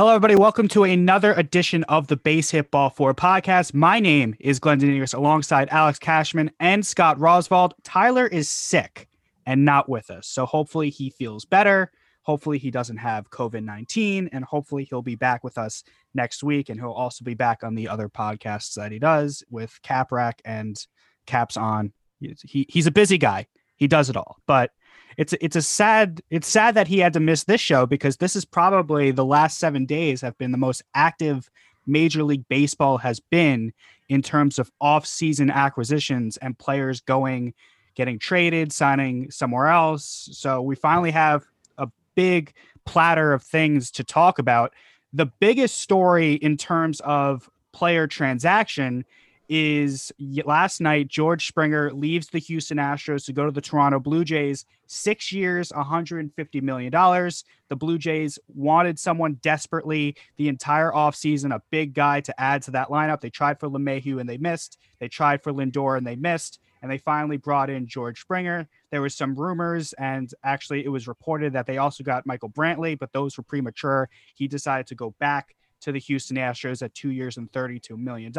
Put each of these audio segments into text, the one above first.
Hello, everybody. Welcome to another edition of the Base Hit Ball 4 podcast. My name is Glenn Deniers alongside Alex Cashman and Scott Roswald. Tyler is sick and not with us. So hopefully he feels better. Hopefully he doesn't have COVID 19 and hopefully he'll be back with us next week. And he'll also be back on the other podcasts that he does with Cap Rack and Caps On. He, he's a busy guy. He does it all. But it's it's a sad it's sad that he had to miss this show because this is probably the last seven days have been the most active Major League Baseball has been in terms of off-season acquisitions and players going, getting traded, signing somewhere else. So we finally have a big platter of things to talk about. The biggest story in terms of player transaction is last night George Springer leaves the Houston Astros to go to the Toronto Blue Jays. Six years, $150 million. The Blue Jays wanted someone desperately the entire offseason, a big guy to add to that lineup. They tried for LeMahieu and they missed. They tried for Lindor and they missed. And they finally brought in George Springer. There was some rumors, and actually, it was reported that they also got Michael Brantley, but those were premature. He decided to go back to the Houston Astros at two years and $32 million.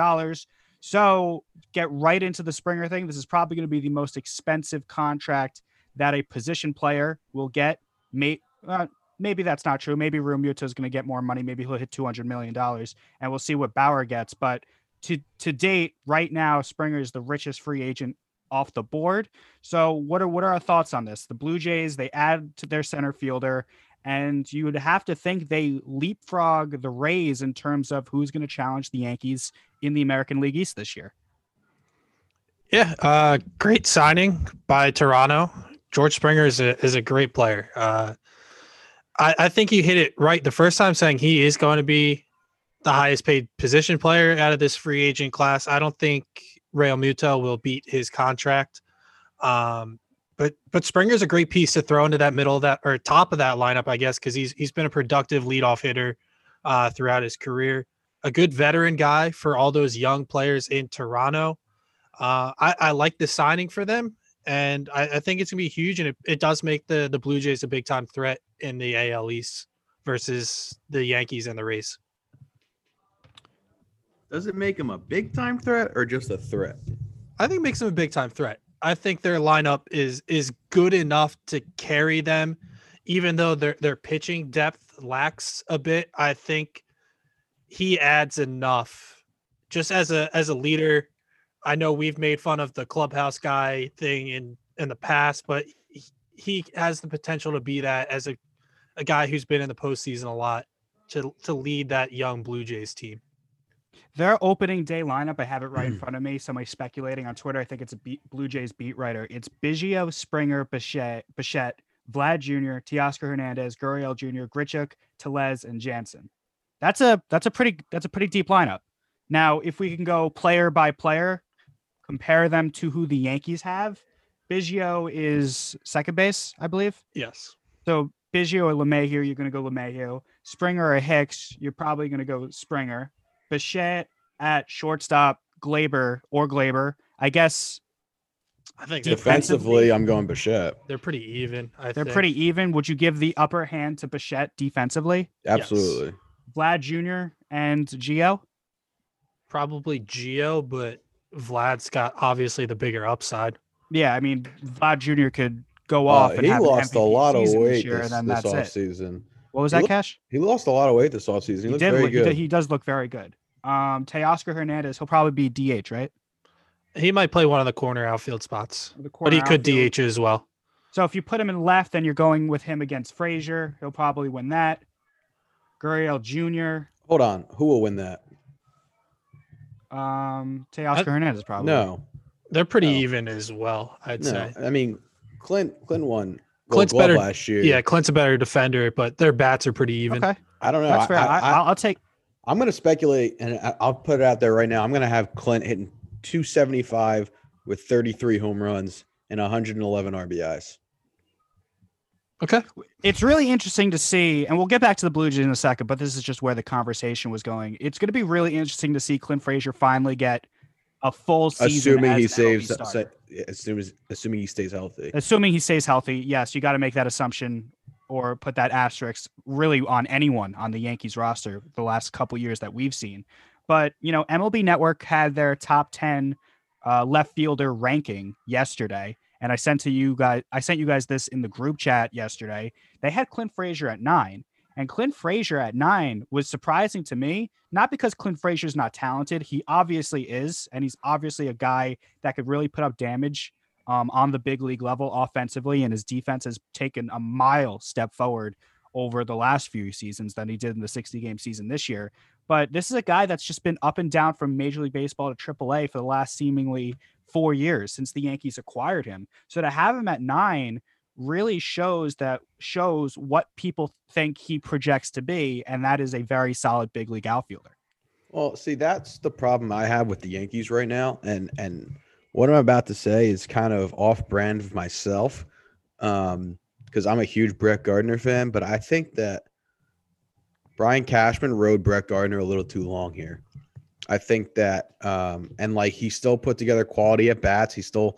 So get right into the Springer thing. This is probably going to be the most expensive contract that a position player will get. May, uh, maybe that's not true. Maybe Realmuto is going to get more money. Maybe he'll hit two hundred million dollars, and we'll see what Bauer gets. But to to date, right now, Springer is the richest free agent off the board. So what are what are our thoughts on this? The Blue Jays they add to their center fielder, and you would have to think they leapfrog the Rays in terms of who's going to challenge the Yankees in the American League East this year. Yeah, uh, great signing by Toronto. George Springer is a is a great player. Uh, I, I think you hit it right the first time saying he is going to be the highest paid position player out of this free agent class. I don't think Realmuto will beat his contract. Um, but but Springer's a great piece to throw into that middle of that or top of that lineup, I guess, because he's he's been a productive leadoff hitter uh, throughout his career a good veteran guy for all those young players in Toronto. Uh, I, I, like the signing for them, and I, I think it's gonna be huge, and it, it does make the the Blue Jays a big time threat in the AL East versus the Yankees and the Rays. Does it make him a big time threat or just a threat? I think it makes him a big time threat. I think their lineup is is good enough to carry them, even though their their pitching depth lacks a bit. I think he adds enough just as a as a leader. I know we've made fun of the clubhouse guy thing in in the past, but he, has the potential to be that as a a guy who's been in the postseason a lot to to lead that young Blue Jays team. Their opening day lineup, I have it right in mm. front of me. Somebody speculating on Twitter. I think it's a beat, Blue Jays beat writer. It's Biggio, Springer, Bichette, Bichette Vlad Jr., Teoscar Hernandez, Gurriel Jr., Grichuk, Tellez, and Jansen. That's a that's a pretty that's a pretty deep lineup. Now, if we can go player by player, compare them to who the Yankees have, Biggio is second base, I believe. Yes. So Biggio or LeMahieu, you're going to go LeMahieu. Springer or Hicks, you're probably going to go Springer. Bichette at shortstop, Gleyber or Gleyber. I guess. I think defensively, I'm going Bichette. They're pretty even. I they're think. pretty even. Would you give the upper hand to Bichette defensively? Absolutely. Yes. Vlad Jr. and Gio? Probably Gio, but Vlad's got obviously the bigger upside. Yeah, I mean Vlad Jr. could go uh, off. and he have lost a lot of weight this, year, this, and this that's offseason. It. What was he that, Cash? He lost a lot of weight this offseason. He, he did. Very good. He, he, does look very good. Um, Teoscar Hernandez, he'll probably be DH, right? He might play one of the corner outfield spots, corner but he outfield. could DH as well. So if you put him in left, then you're going with him against Frazier. He'll probably win that. Gurriel Jr. Hold on. Who will win that? Um, Teoscar Hernandez probably. No, they're pretty no. even as well. I'd no. say. I mean, Clint Clint won. Clint's better last year. Yeah, Clint's a better defender, but their bats are pretty even. Okay, I don't know. That's fair. I, will take. I'm going to speculate, and I'll put it out there right now. I'm going to have Clint hitting 275 with 33 home runs and 111 RBIs. Okay. It's really interesting to see, and we'll get back to the Blue Jays in a second, but this is just where the conversation was going. It's going to be really interesting to see Clint Frazier finally get a full season. Assuming he saves, assuming, assuming he stays healthy. Assuming he stays healthy, yes, you got to make that assumption or put that asterisk really on anyone on the Yankees roster the last couple years that we've seen. But you know, MLB Network had their top ten uh, left fielder ranking yesterday, and I sent to you guys. I sent you guys this in the group chat yesterday. They had Clint Frazier at nine, and Clint Frazier at nine was surprising to me, not because Clint Frazier's not talented. He obviously is, and he's obviously a guy that could really put up damage um, on the big league level offensively, and his defense has taken a mile step forward over the last few seasons than he did in the 60 game season this year. But this is a guy that's just been up and down from Major League Baseball to AAA for the last seemingly four years since the Yankees acquired him. So to have him at nine really shows that shows what people think he projects to be, and that is a very solid big league outfielder. Well, see, that's the problem I have with the Yankees right now, and and what I'm about to say is kind of off brand of myself, um, because I'm a huge Brett Gardner fan, but I think that Brian Cashman rode Brett Gardner a little too long here. I think that, um, and like he still put together quality at bats. He still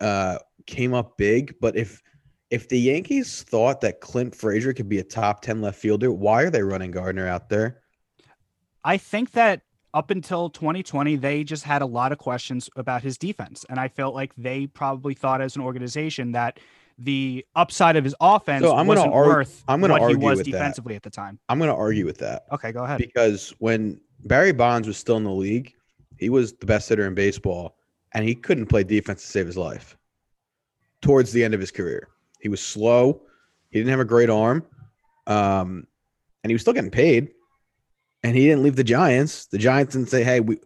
uh, came up big. But if if the Yankees thought that Clint Frazier could be a top ten left fielder, why are they running Gardner out there? I think that up until 2020, they just had a lot of questions about his defense, and I felt like they probably thought as an organization that the upside of his offense so I'm wasn't argue, worth I'm gonna what argue he was defensively that. at the time. I'm going to argue with that. Okay, go ahead. Because when Barry Bonds was still in the league, he was the best hitter in baseball, and he couldn't play defense to save his life. Towards the end of his career, he was slow. He didn't have a great arm, um, and he was still getting paid. And he didn't leave the Giants. The Giants didn't say, "Hey, we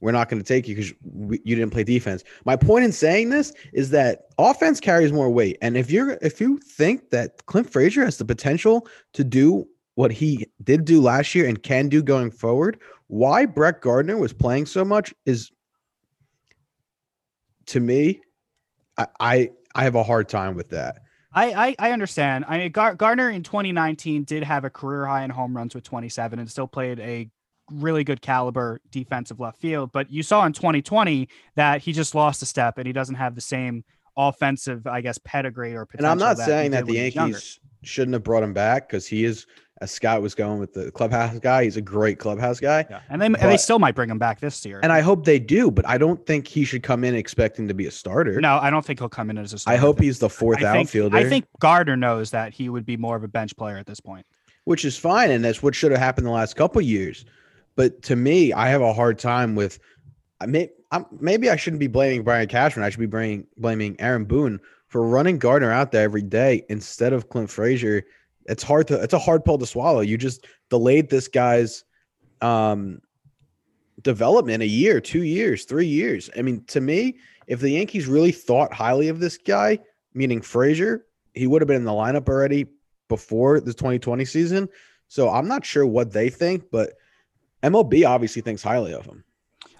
we're not going to take you because you didn't play defense." My point in saying this is that offense carries more weight, and if you're if you think that Clint Frazier has the potential to do what he did do last year and can do going forward, why Brett Gardner was playing so much is to me, I I, I have a hard time with that. I, I, I understand. I mean, Gar- Gardner in 2019 did have a career high in home runs with 27 and still played a really good caliber defensive left field. But you saw in 2020 that he just lost a step and he doesn't have the same offensive, I guess, pedigree or potential. And I'm not that saying that the Yankees shouldn't have brought him back because he is as Scott was going with the clubhouse guy. He's a great clubhouse guy. Yeah. And they, but, and they still might bring him back this year. And I hope they do, but I don't think he should come in expecting to be a starter. No, I don't think he'll come in as a starter. I hope he's the fourth I think, outfielder. I think Gardner knows that he would be more of a bench player at this point. Which is fine. And that's what should have happened the last couple years. But to me, I have a hard time with I may, I'm, maybe I shouldn't be blaming Brian Cashman. I should be blaming, blaming Aaron Boone for running Gardner out there every day instead of Clint Frazier it's hard to it's a hard pill to swallow. You just delayed this guy's um development a year, two years, three years. I mean, to me, if the Yankees really thought highly of this guy, meaning Frazier, he would have been in the lineup already before the 2020 season. So I'm not sure what they think, but MLB obviously thinks highly of him.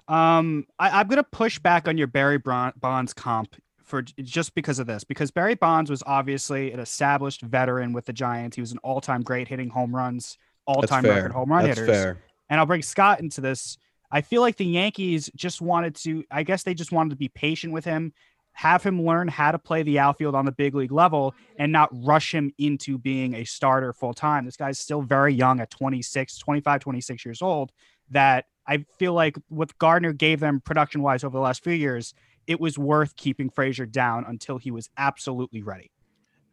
Um, I, am gonna push back on your Barry Bonds comp for just because of this, because Barry Bonds was obviously an established veteran with the Giants. He was an all-time great hitting home runs, all-time record home run That's hitters. Fair. And I'll bring Scott into this. I feel like the Yankees just wanted to, I guess they just wanted to be patient with him, have him learn how to play the outfield on the big league level and not rush him into being a starter full time. This guy's still very young at 26, 25, 26 years old. That I feel like what Gardner gave them production wise over the last few years, it was worth keeping Frazier down until he was absolutely ready.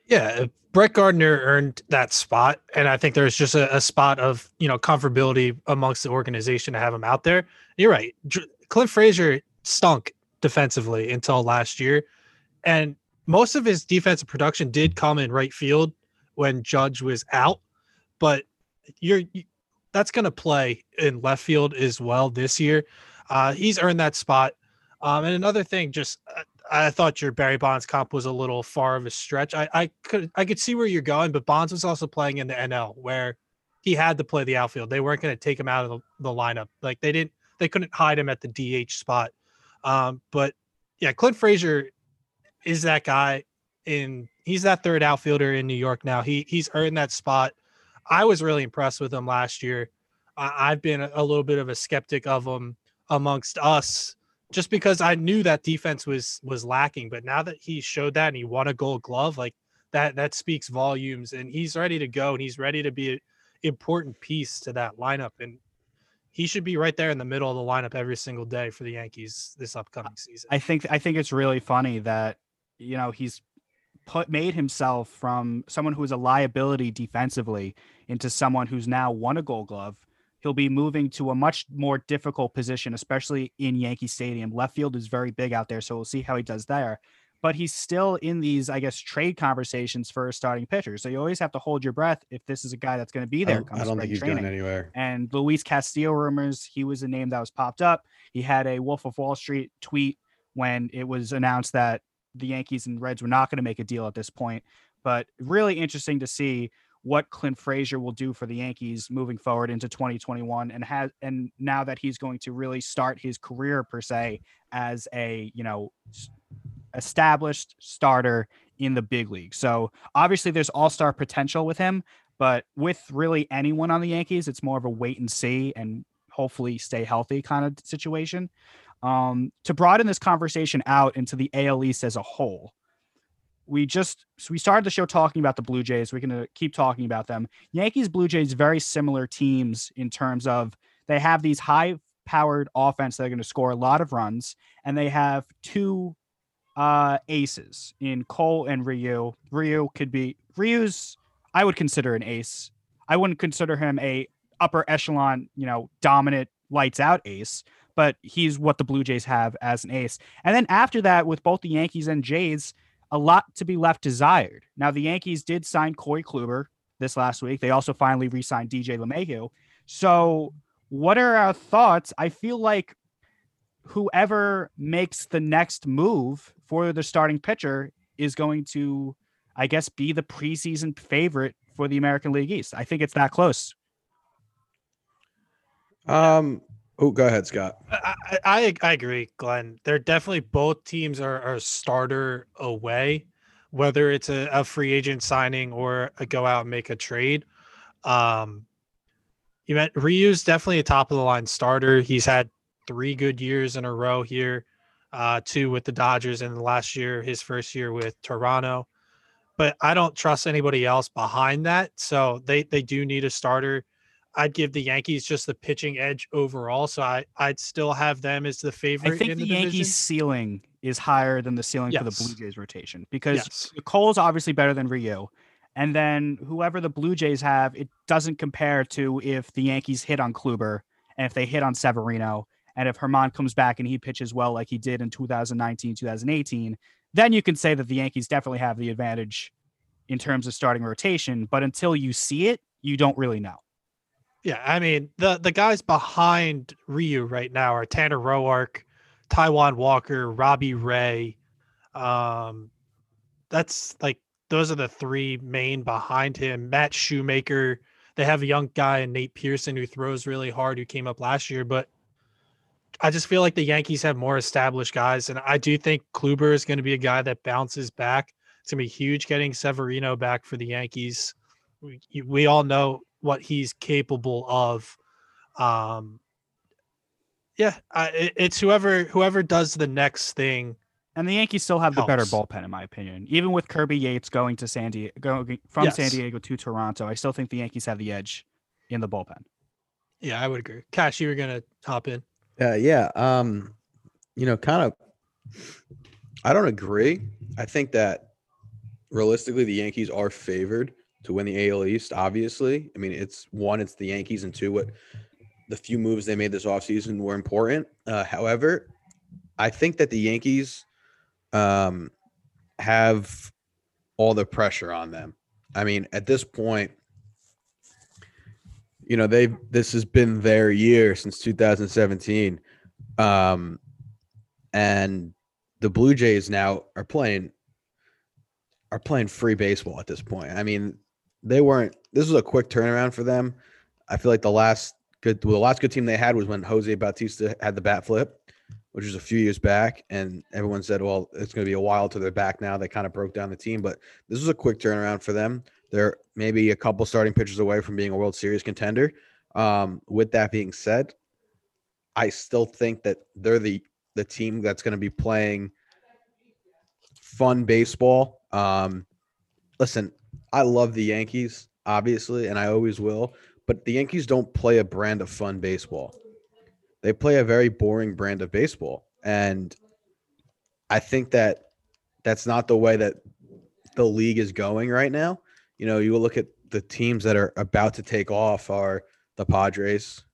Yeah, Brett Gardner earned that spot, and I think there's just a, a, spot of you know comfortability amongst the organization to have him out there. You're right, Clint Frazier stunk defensively until last year, and most of his defensive production did come in right field when Judge was out, but you're that's going to play in left field as well this year. Uh, he's earned that spot. Um, and another thing, just uh, I thought your Barry Bonds comp was a little far of a stretch. I, I could I could see where you're going, but Bonds was also playing in the NL where he had to play the outfield. They weren't going to take him out of the, the, lineup. Like they didn't they couldn't hide him at the DH spot. Um, but yeah, Clint Frazier is that guy in he's that third outfielder in New York now. He he's earned that spot. I was really impressed with him last year. I, I've been a little bit of a skeptic of him amongst us just because I knew that defense was was lacking. But now that he showed that and he won a Gold Glove, like that that speaks volumes. And he's ready to go, and he's ready to be an important piece to that lineup. And he should be right there in the middle of the lineup every single day for the Yankees this upcoming season. I think I think it's really funny that you know he's put made himself from someone who was a liability defensively into someone who's now won a Gold Glove. He'll be moving to a much more difficult position, especially in Yankee Stadium. Left field is very big out there, so we'll see how he does there. But he's still in these, I guess, trade conversations for a starting pitcher. So you always have to hold your breath if this is a guy that's going to be I there. don't, I don't think he's training. going anywhere. And Luis Castillo rumors, he was a name that was popped up. He had a Wolf of Wall Street tweet when it was announced that the Yankees and Reds were not going to make a deal at this point. But really interesting to see what Clint Frazier will do for the Yankees moving forward into 2021 and has and now that he's going to really start his career per se as a, you know, established starter in the big league. So obviously there's all-star potential with him, but with really anyone on the Yankees, it's more of a wait and see and hopefully stay healthy kind of situation. Um, to broaden this conversation out into the AL East as a whole, we just so we started the show talking about the Blue Jays. We're going to keep talking about them. Yankees, Blue Jays, very similar teams in terms of they have these high powered offense that are going to score a lot of runs, and they have two uh, aces in Cole and Ryu. Ryu could be Ryu's. I would consider an ace. I wouldn't consider him a upper echelon, you know, dominant lights out ace, but he's what the Blue Jays have as an ace. And then after that, with both the Yankees and Jays, a lot to be left desired. Now, the Yankees did sign Corey Kluber this last week. They also finally re signed DJ LeMahieu. So, what are our thoughts? I feel like whoever makes the next move for the starting pitcher is going to, I guess, be the preseason favorite for the American League East. I think it's that close. Um. Oh, go ahead, Scott. I, I, I agree, Glenn. They're definitely both teams are, are starter away, whether it's a, a free agent signing or a go out and make a trade. Um, you meant Ryu's definitely a top of the line starter. He's had three good years in a row here, uh, two with the Dodgers, and last year his first year with Toronto. But I don't trust anybody else behind that, so they they do need a starter. I'd give the Yankees just the pitching edge overall. So I, I'd still have them as the favorite. I think in the, the, Yankees' ceiling is higher than the ceiling for the Blue Jays rotation because Yes. Cole's obviously better than Ryu. And then whoever the Blue Jays have, it doesn't compare to if the Yankees hit on Kluber and if they hit on Severino and if Germán comes back and he pitches well like he did in 2019, 2018, then you can say that the Yankees definitely have the advantage in terms of starting rotation. But until you see it, you don't really know. Yeah, I mean the the guys behind Ryu right now are Tanner Roark, Taijuan Walker, Robbie Ray. Um, that's like those are the three main behind him. Matt Shoemaker. They have a young guy, Nate Pearson, who throws really hard, who came up last year. But I just feel like the Yankees have more established guys, and I do think Kluber is going to be a guy that bounces back. It's going to be huge getting Severino back for the Yankees. We, we all know what he's capable of. Um, yeah, I, it- it's whoever whoever does the next thing. And the Yankees still have the better bullpen, in my opinion. Even with Kirby Yates going to San Diego, going from San Diego to Toronto, I still think the Yankees have the edge in the bullpen. Yeah, I would agree. Cash, you were gonna hop in. Uh, yeah. Um, you know, kind of. I don't agree. I think that realistically, the Yankees are favored to win the AL East. Obviously, I mean, it's one, it's the Yankees, and two, what the few moves they made this offseason were important. Uh, however, I think that the Yankees um, have all the pressure on them. I mean, at this point, you know, they've this has been their year since 2017. Um, and the Blue Jays now are playing are playing free baseball at this point. I mean, they weren't this was a quick turnaround for them. I feel like the last good well, the last good team they had was when Jose Bautista had the bat flip, which was a few years back, and everyone said, "Well, it's going to be a while till they're back." Now they kind of broke down the team, but this was a quick turnaround for them. They're maybe a couple starting pitchers away from being a World Series contender. Um, with that being said, I still think that they're the the team that's going to be playing fun baseball. Um, listen, I love the Yankees, obviously, and I always will, but the Yankees don't play a brand of fun baseball. They play a very boring brand of baseball. And I think that that's not the way that the league is going right now. You know, you look at the teams that are about to take off are the Padres.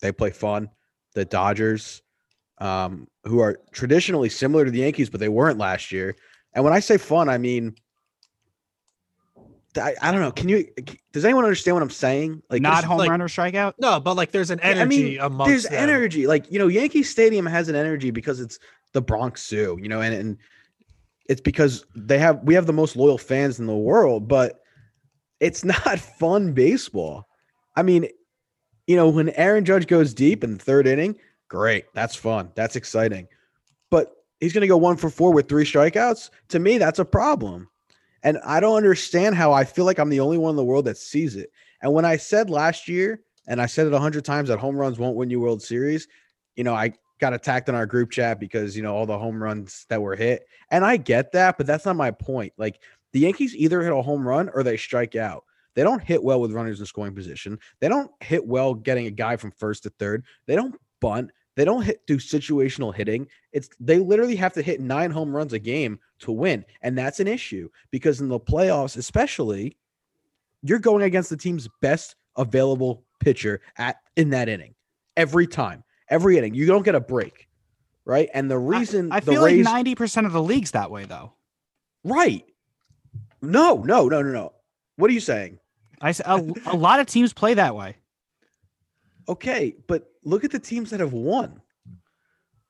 They play fun. The Dodgers, um, who are traditionally similar to the Yankees, but they weren't last year. And when I say fun, I mean I, I don't know. Can you? Does anyone understand what I'm saying? Like not home like- run or strikeout. No, but like there's an energy. I energy mean, amongst there's them. energy. Like you know, Yankee Stadium has an energy because it's the Bronx Zoo. You know, and and it's because they have we have the most loyal fans in the world, but it's not fun baseball. I mean, you know, when Aaron Judge goes deep in the third inning, great, that's fun, that's exciting. But he's going to go one for four with three strikeouts. To me, that's a problem. And I don't understand how I feel like I'm the only one in the world that sees it. And when I said last year, and I said it a hundred times that home runs won't win you World Series, you know, I got attacked in our group chat because you know all the home runs that were hit. And I get that, but that's not my point. Like the Yankees either hit a home run or they strike out. They don't hit well with runners in scoring position. They don't hit well getting a guy from first to third. They don't bunt. They don't hit do situational hitting. It's they literally have to hit nine home runs a game to win, and that's an issue because in the playoffs, especially, you're going against the team's best available pitcher at in that inning every time, every inning. You don't get a break, right? And the reason I the feel Rays, like ninety percent of the league's that way though. right? No, no, no, no, no. What are you saying? I a, a lot of teams play that way. Okay, but look at the teams that have won.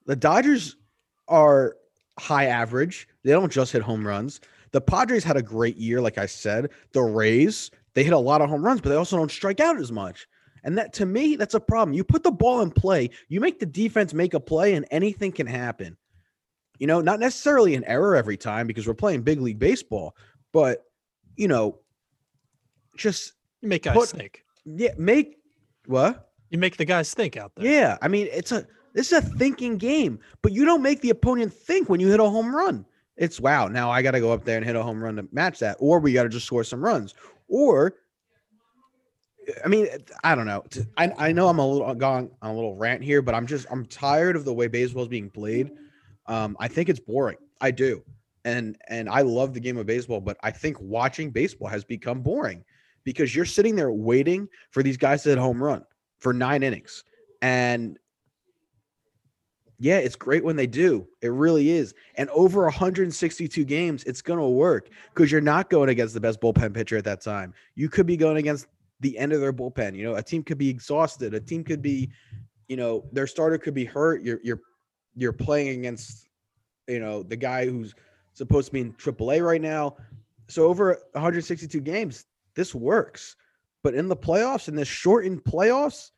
The Dodgers are high average. They don't just hit home runs. The Padres had a great year, like I said. The Rays, they hit a lot of home runs, but they also don't strike out as much. And that to me, that's a problem. You put the ball in play, you make the defense make a play, and anything can happen. You know, not necessarily an error every time because we're playing big league baseball, but you know, just make guys Put- think. yeah, make what? You make the guys think out there. Yeah, I mean, it's a this is a thinking game, but you don't make the opponent think when you hit a home run. It's wow, now I got to go up there and hit a home run to match that, or we got to just score some runs, or I mean, I don't know. I, I know I'm a little gone on a little rant here, but I'm just I'm tired of the way baseball is being played. Um, I think it's boring. I do, and and I love the game of baseball, but I think watching baseball has become boring because you're sitting there waiting for these guys to hit home run for nine innings. And yeah, it's great when they do. It really is. And over 162 games, it's going to work because you're not going against the best bullpen pitcher at that time. You could be going against the end of their bullpen. You know, a team could be exhausted. A team could be, you know, their starter could be hurt. You're you're you're playing against, you know, the guy who's supposed to be in AAA right now. So over 162 games, this works. But in the playoffs, in this shortened playoffs,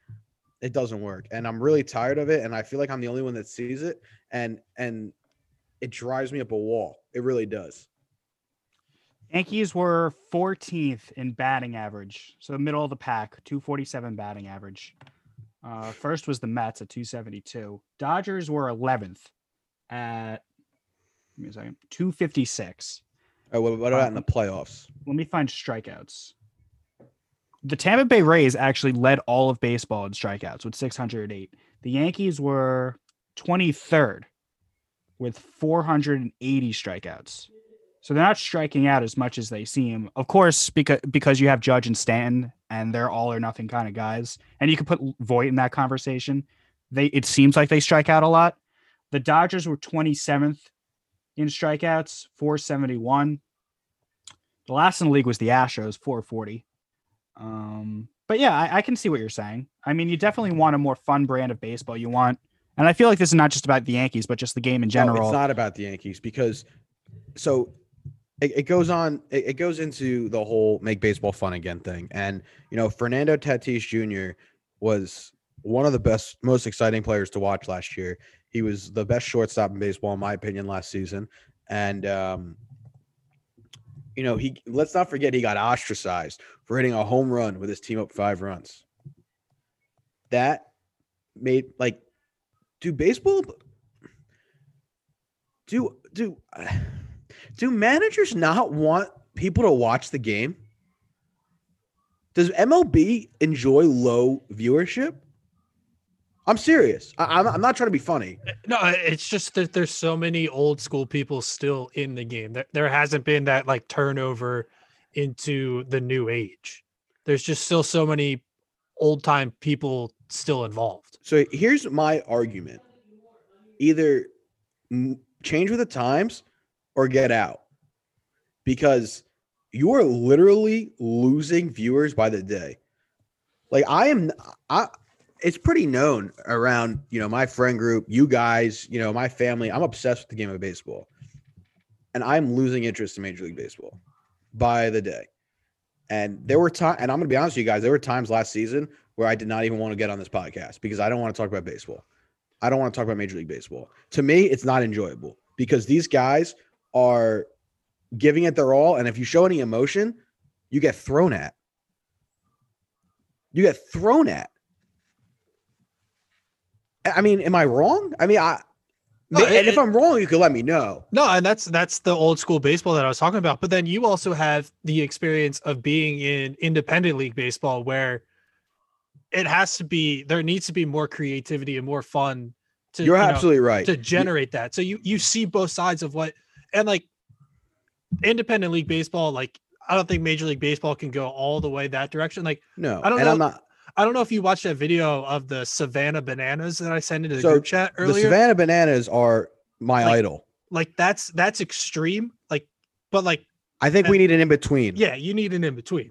it doesn't work. And I'm really tired of it. And I feel like I'm the only one that sees it. And and it drives me up a wall. It really does. Yankees were 14th in batting average, so the middle of the pack, 247 batting average. Uh, first was the Mets at 272. Dodgers were 11th at give me a second, 256. All right, what, what about in the playoffs? Let me find strikeouts. The Tampa Bay Rays actually led all of baseball in strikeouts with 608. The Yankees were 23rd with 480 strikeouts. So they're not striking out as much as they seem. Of course, because because you have Judge and Stanton and they're all or nothing kind of guys. And you could put Voit in that conversation. They it seems like they strike out a lot. The Dodgers were 27th in strikeouts, 471. The last in the league was the Astros, 440. Um, but yeah, I, I can see what you're saying. I mean, you definitely want a more fun brand of baseball. You want, and I feel like this is not just about the Yankees, but just the game in No, general. it's not about the Yankees because so it, it goes on. It, it goes into the whole make baseball fun again thing. And you know, Fernando Tatis Jr. was one of the best, most exciting players to watch last year. He was the best shortstop in baseball, in my opinion, last season. And um, you know, he let's not forget he got ostracized for hitting a home run with his team up five runs. That made like, do baseball do do do managers not want people to watch the game? Does MLB enjoy low viewership? I'm serious. I, am I'm not trying to be funny. No, it's just that there's so many old school people still in the game. There, there hasn't been that like turnover into the new age. There's just still so many old time people still involved. So here's my argument either change with the times or get out because you are literally losing viewers by the day. Like I am I it's pretty known around, you know, my friend group, you guys, you know, my family. I'm obsessed with the game of baseball. And I'm losing interest in Major League Baseball by the day. And there were times, and I'm to be honest with you guys, there were times last season where I did not even want to get on this podcast because I don't want to talk about baseball. I don't want to talk about Major League Baseball. To me, it's not enjoyable because these guys are giving it their all. And if you show any emotion, you get thrown at. You get thrown at. I mean, am I wrong? I mean, I no, and it, if I'm wrong, you could let me know. No, and that's that's the old school baseball that I was talking about. But then you also have the experience of being in independent league baseball where it has to be there needs to be more creativity and more fun to You're you absolutely know, right. To generate that. So you you see both sides of what and like independent league baseball, like I don't think Major League Baseball can go all the way that direction. Like no, I don't know. I'm not I don't know if you watched that video of the Savannah Bananas that I sent into the so group chat earlier. The Savannah Bananas are my like, idol. Like that's that's extreme. Like, but like I think we need an in between. Yeah, you need an in between.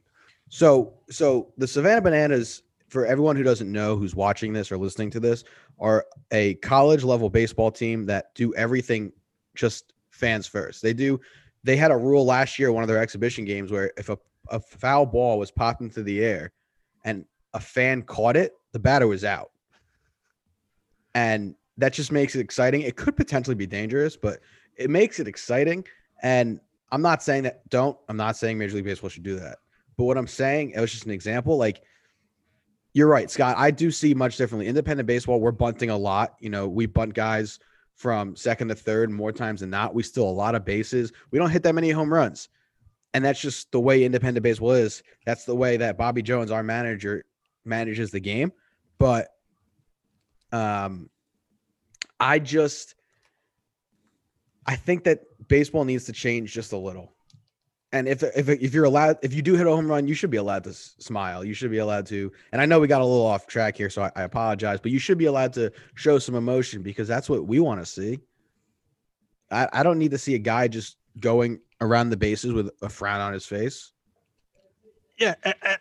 So so the Savannah Bananas, for everyone who doesn't know who's watching this or listening to this, are a college level baseball team that do everything just fans first. They do they had a rule last year, one of their exhibition games, where if a, a foul ball was popped into the air and a fan caught it, the batter was out. And that just makes it exciting. It could potentially be dangerous, but it makes it exciting. And I'm not saying that don't, I'm not saying Major League Baseball should do that. But what I'm saying, it was just an example. Like, you're right, Scott. I do see much differently. Independent baseball, we're bunting a lot. You know, we bunt guys from second to third more times than not. We steal a lot of bases. We don't hit that many home runs. And that's just the way independent baseball is. That's the way that Bobby Jones, our manager, manages the game. But um, I just I think that baseball needs to change just a little. And if if if you're allowed, if you do hit a home run, you should be allowed to smile. You should be allowed to. And I know we got a little off track here, so I, I apologize. But you should be allowed to show some emotion because that's what we want to see. I, I don't need to see a guy just going around the bases with a frown on his face yeah,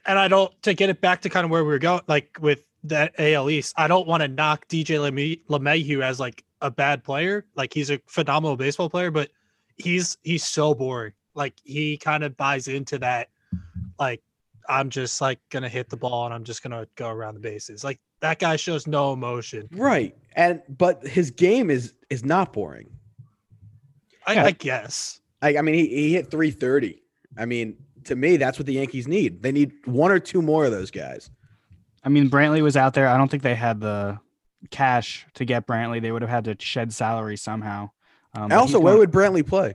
and I don't to get it back to kind of where we were going, like with that AL East. I don't want to knock DJ LeMahieu as like a bad player. Like he's a phenomenal baseball player, but he's he's so boring. Like he kind of buys into that. Like I'm just like gonna hit the ball and I'm just gonna go around the bases. Like that guy shows no emotion. Right, and but his game is is not boring. I, yeah. I guess. I, I mean, he, he hit 330. I mean, to me, that's what the Yankees need. They need one or two more of those guys. I mean, Brantley was out there. I don't think they had the cash to get Brantley. They would have had to shed salary somehow. Um, also, where would Brantley play?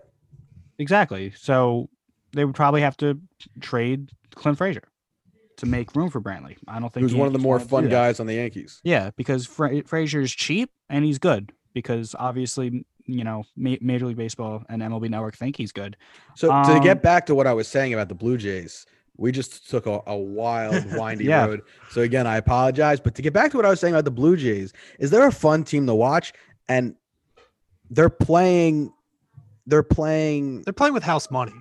Exactly. So they would probably have to trade Clint Frazier to make room for Brantley. I don't think who's one of the more fun guys on the Yankees. Yeah, because Fra- Frazier is cheap and he's good because obviously you know Major League Baseball and MLB Network think he's good. So um, to get back to what I was saying about the Blue Jays, we just took a, a wild, windy yeah. road. So again, I apologize. But to get back to what I was saying about the Blue Jays, is there a fun team to watch? And they're playing. They're playing. They're playing with house money.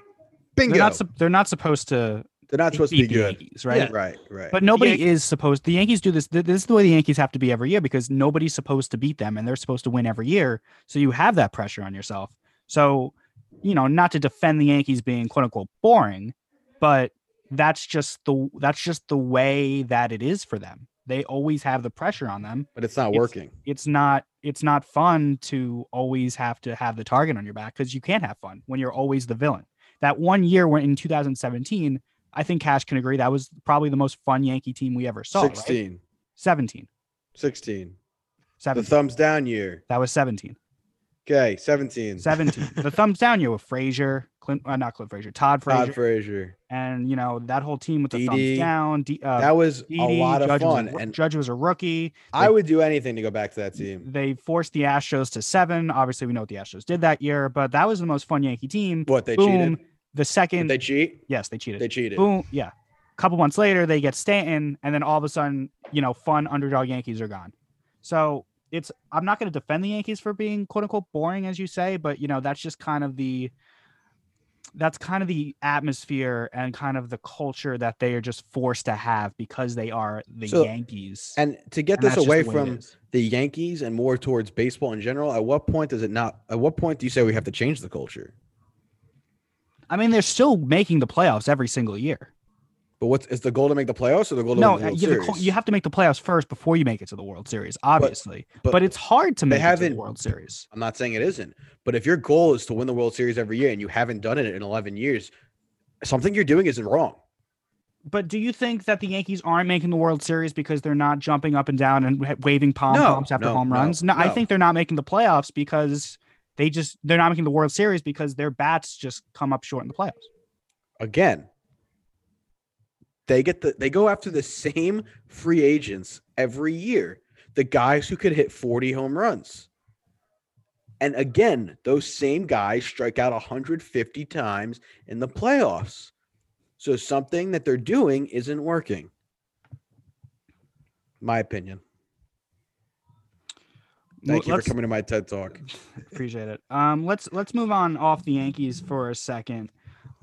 Bingo. They're not. They're not supposed to they're not supposed to be good, Yankees, right? Yeah. Right, right. But nobody Yan- is supposed. The Yankees do this. This is the way the Yankees have to be every year because nobody's supposed to beat them, and they're supposed to win every year. So you have that pressure on yourself. So, you know, not to defend the Yankees being quote unquote boring, but that's just the that's just the way that it is for them. They always have the pressure on them. But it's not it's, working. It's not it's not fun to always have to have the target on your back because you can't have fun when you're always the villain. That one year when in 2017 I think Cash can agree that was probably the most fun Yankee team we ever saw. 16. Right? 17. 16. 17. The thumbs down year. That was 17. Okay, 17. 17. the thumbs down year with Frazier, Clint, uh, not Clint Frazier, Todd Frazier, Todd Frazier. and you know that whole team with the thumbs down. D, uh, That was a lot of Judge was a fun. And Judge was a rookie. I would do anything to go back to that team. They forced the Astros to seven. Obviously, we know what the Astros did that year, but that was the most fun Yankee team. What, they Boom. cheated? The second, Did they cheat? yes, they cheated. They cheated. Boom, yeah. A couple months later, they get Stanton, and then all of a sudden, you know, fun underdog Yankees are gone. So it's I'm not going to defend the Yankees for being quote unquote boring, as you say, but you know that's just kind of the that's kind of the atmosphere and kind of the culture that they are just forced to have because they are the So- Yankees. And to get And this away the from the Yankees and more towards baseball in general, at what point does it not? At what point do you say we have to change the culture? I mean, they're still making the playoffs every single year. But what's is the goal to make the playoffs or the goal to No, win the World you, have Series? to, you have to make the playoffs first before you make it to the World Series, obviously. But, but it's hard to make it to the World Series. I'm not saying it isn't, but if your goal is to win the World Series every year and you haven't done it in 11 years, something you're doing isn't wrong. But do you think that the Yankees aren't making the World Series because they're not jumping up and down and waving pom No, poms after no, home no, runs? No, I think they're not making the playoffs because they just they're not making the World Series because their bats just come up short in the playoffs. Again, they get the they go after the same free agents every year, the guys who could hit 40 home runs. And again, those same guys strike out 150 times in the playoffs. So something that they're doing isn't working. My opinion. Thank you for coming to my TED Talk. Appreciate it. Um, let's let's move on off the Yankees for a second.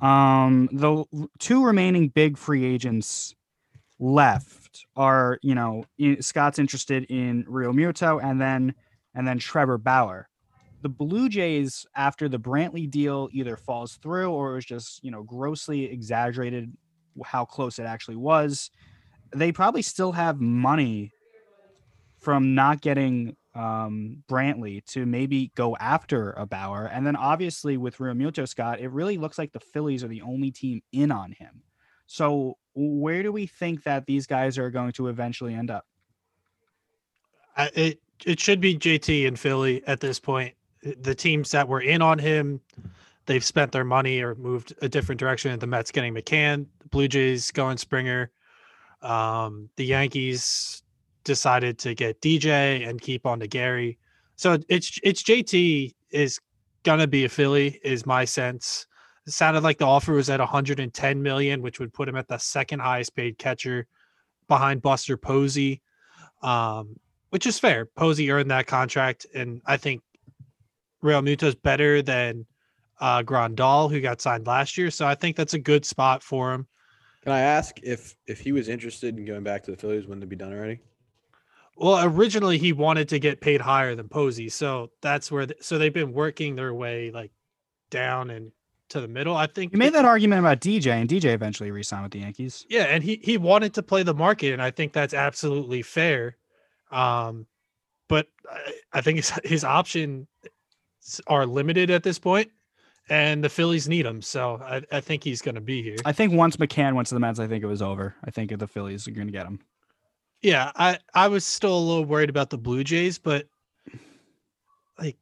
Um, the two remaining big free agents left are you know Scott's interested in Realmuto and then and then Trevor Bauer. The Blue Jays after the Brantley deal either falls through or it was just you know grossly exaggerated how close it actually was. They probably still have money from not getting um, Brantley to maybe go after a Bauer. And then obviously with Realmuto Scott, it really looks like the Phillies are the only team in on him. So where do we think that these guys are going to eventually end up? It it should be JT and Philly at this point. The teams that were in on him, they've spent their money or moved a different direction. The Mets getting McCann, the Blue Jays going Springer, um, the Yankees decided to get DJ and keep on to Gary. So it's it's JT is gonna be a Philly, is my sense. It sounded like the offer was at 110 million, which would put him at the second highest paid catcher behind Buster Posey. Um, which is fair. Posey earned that contract, and I think Realmuto's better than uh, Grandal, who got signed last year. So I think that's a good spot for him. Can I ask if if he was interested in going back to the Phillies, wouldn't it be done already? Well, originally he wanted to get paid higher than Posey, so that's where. The, so they've been working their way like down and to the middle. I think You made that argument about DJ, and DJ eventually re-signed with the Yankees. Yeah, and he he wanted to play the market, and I think that's absolutely fair. Um, but I, I think his his options are limited at this point, and the Phillies need him, so I, I think he's going to be here. I think once McCann went to the Mets, I think it was over. I think the Phillies are going to get him. Yeah, I I was still a little worried about the Blue Jays, but like,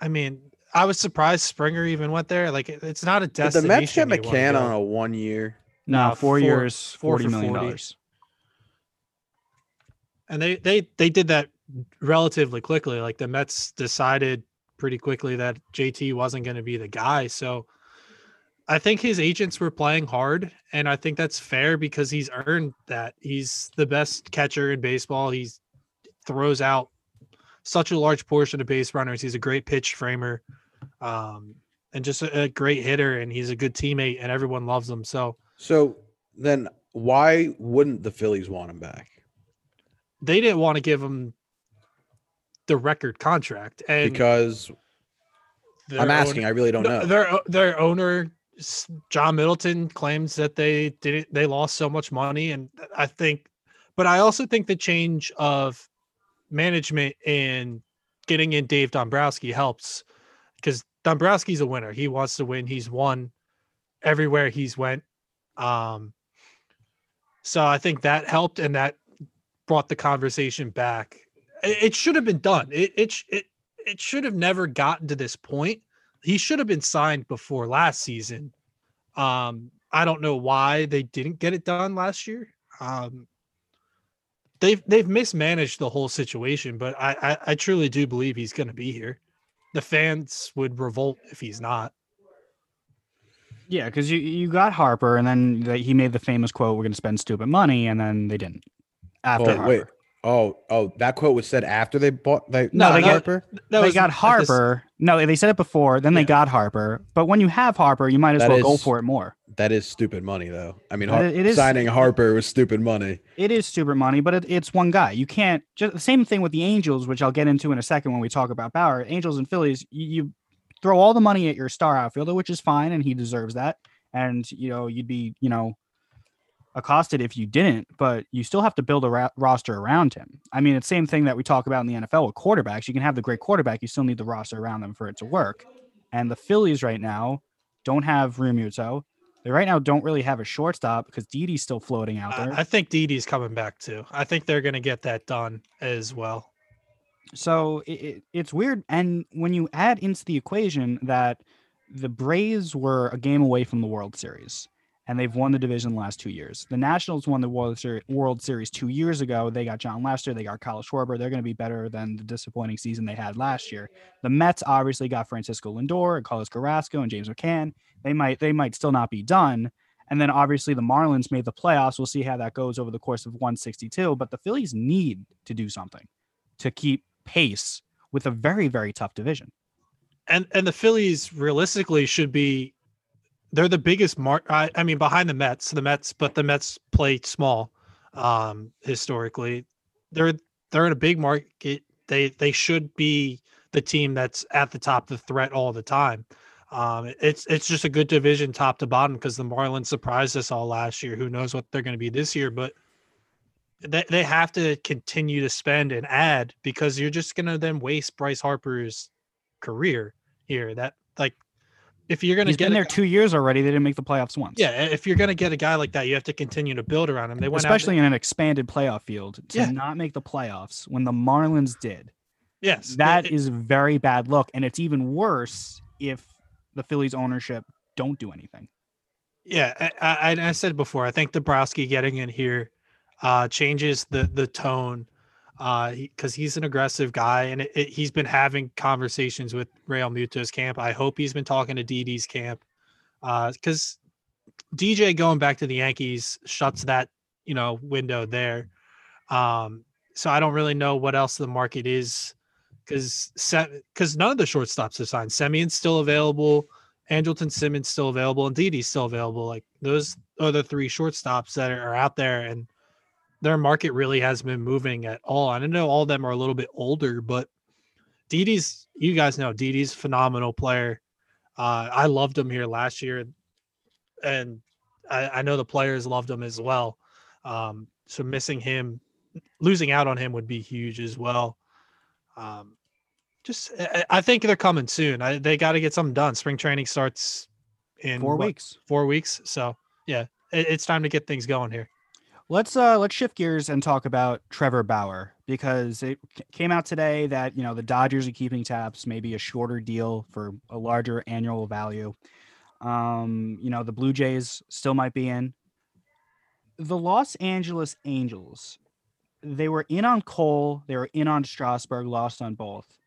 I mean, I was surprised Springer even went there. Like, it- it's not a Did the. Mets get McCann on a one year? No, No, four, four- years, four forty for million 40. dollars. and they they they did that relatively quickly. Like the Mets decided pretty quickly that JT wasn't going to be the guy. So I think his agents were playing hard, and I think that's fair because he's earned that. He's the best catcher in baseball. He throws out such a large portion of base runners. He's a great pitch framer, um, and just a, a great hitter. And he's a good teammate, and everyone loves him. So So then why wouldn't the Phillies want him back? they didn't want to give him the record contract, and Because I'm asking, I really don't know. Their their owner John Middleton claims that they didn't they lost so much money and I think but I also think the change of management and getting in Dave Dombrowski helps because Dombrowski's a winner. He wants to win. He's won everywhere he's went. Um so I think that helped and that brought the conversation back. It, it should have been done. It it it it should have never gotten to this point. He should have been signed before last season. Um, I don't know why they didn't get it done last year. Um, they've they've mismanaged the whole situation, but I I, I truly do believe he's going to be here. The fans would revolt if he's not. Yeah, because you, you got Harper, and then the, he made the famous quote, "We're going to spend stupid money," and then they didn't. After Oh, Harper. wait. Oh, oh, that quote was said after they bought they No, got they got- Harper. That they was got at this- Harper. No, they said it before. Then they got Harper. But when you have Harper, you might as That well go for it more. That is stupid money, though. I mean, Har- it- it is- signing Harper was stupid money. It is stupid money, but it, it's one guy. You can't just the same thing with the Angels, which I'll get into in a second when we talk about Bauer. Angels and Phillies, you, you throw all the money at your star outfielder, which is fine, and he deserves that. And you know, you'd be you know accosted if you didn't, but you still have to build a ra- roster around him. I mean, it's the same thing that we talk about in the NFL with quarterbacks. You can have the great quarterback, you still need the roster around them for it to work. And the Phillies right now don't have Realmuto. They right now don't really have a shortstop because Didi's still floating out there. I, I think Didi's coming back too. I think they're going to get that done as well. So it, it, it's weird. And when you add into the equation that the Braves were a game away from the World Series and they've won the division the last two years. The Nationals won the World, Ser- World Series two years ago. They got Jon Lester, they got Kyle Schwarber. They're going to be better than the disappointing season they had last year. The Mets obviously got Francisco Lindor and Carlos Carrasco and James McCann. They might they might still not be done. And then obviously the Marlins made the playoffs. We'll see how that goes over the course of 162. But the Phillies need to do something to keep pace with a very, very tough division. And and the Phillies realistically should be they're the biggest mark I, I mean behind the Mets, the Mets, but the Mets play small um historically. They're they're in a big market. They they should be the team that's at the top of the threat all the time. Um, it's it's just a good division top to bottom because the Marlins surprised us all last year. Who knows what they're going to be this year? But they, they have to continue to spend and add because you're just going to then waste Bryce Harper's career here. That like if you're going to He's get been there guy- two years already. They didn't make the playoffs once. yeah, if you're going to get a guy like that, you have to continue to build around him. They went out especially in an expanded playoff field to Yeah. not make the playoffs when the Marlins did. yes, That it- is very bad look, and it's even worse if the Phillies ownership don't do anything. Yeah, I, I, I said before, I think Dombrowski getting in here uh, changes the the tone because he's an aggressive guy, and it, it, he's been having conversations with Realmuto's camp. I hope he's been talking to Didi's camp because DJ going back to the Yankees shuts that you know window there. Um, so I don't really know what else the market is because because none of the shortstops are signed. Semien's still available. Andrelton Simmons still available and Didi's still available. Like those the three shortstops that are out there, and their market really hasn't been moving at all. And I know all of them are a little bit older, but Didi's you guys know Didi's phenomenal player. Uh, I loved him here last year, and I, I know the players loved him as well. Um, so missing him, losing out on him would be huge as well. Um, just I- I think they're coming soon. I, they got to get something done. Spring training starts in Four what, weeks. Four weeks. So yeah, it, it's time to get things going here. Let's uh let's shift gears and talk about Trevor Bauer because it came out today that you know the Dodgers are keeping tabs, maybe a shorter deal for a larger annual value. Um, you know the Blue Jays still might be in. The Los Angeles Angels, they were in on Cole, they were in on Strasburg, lost on both.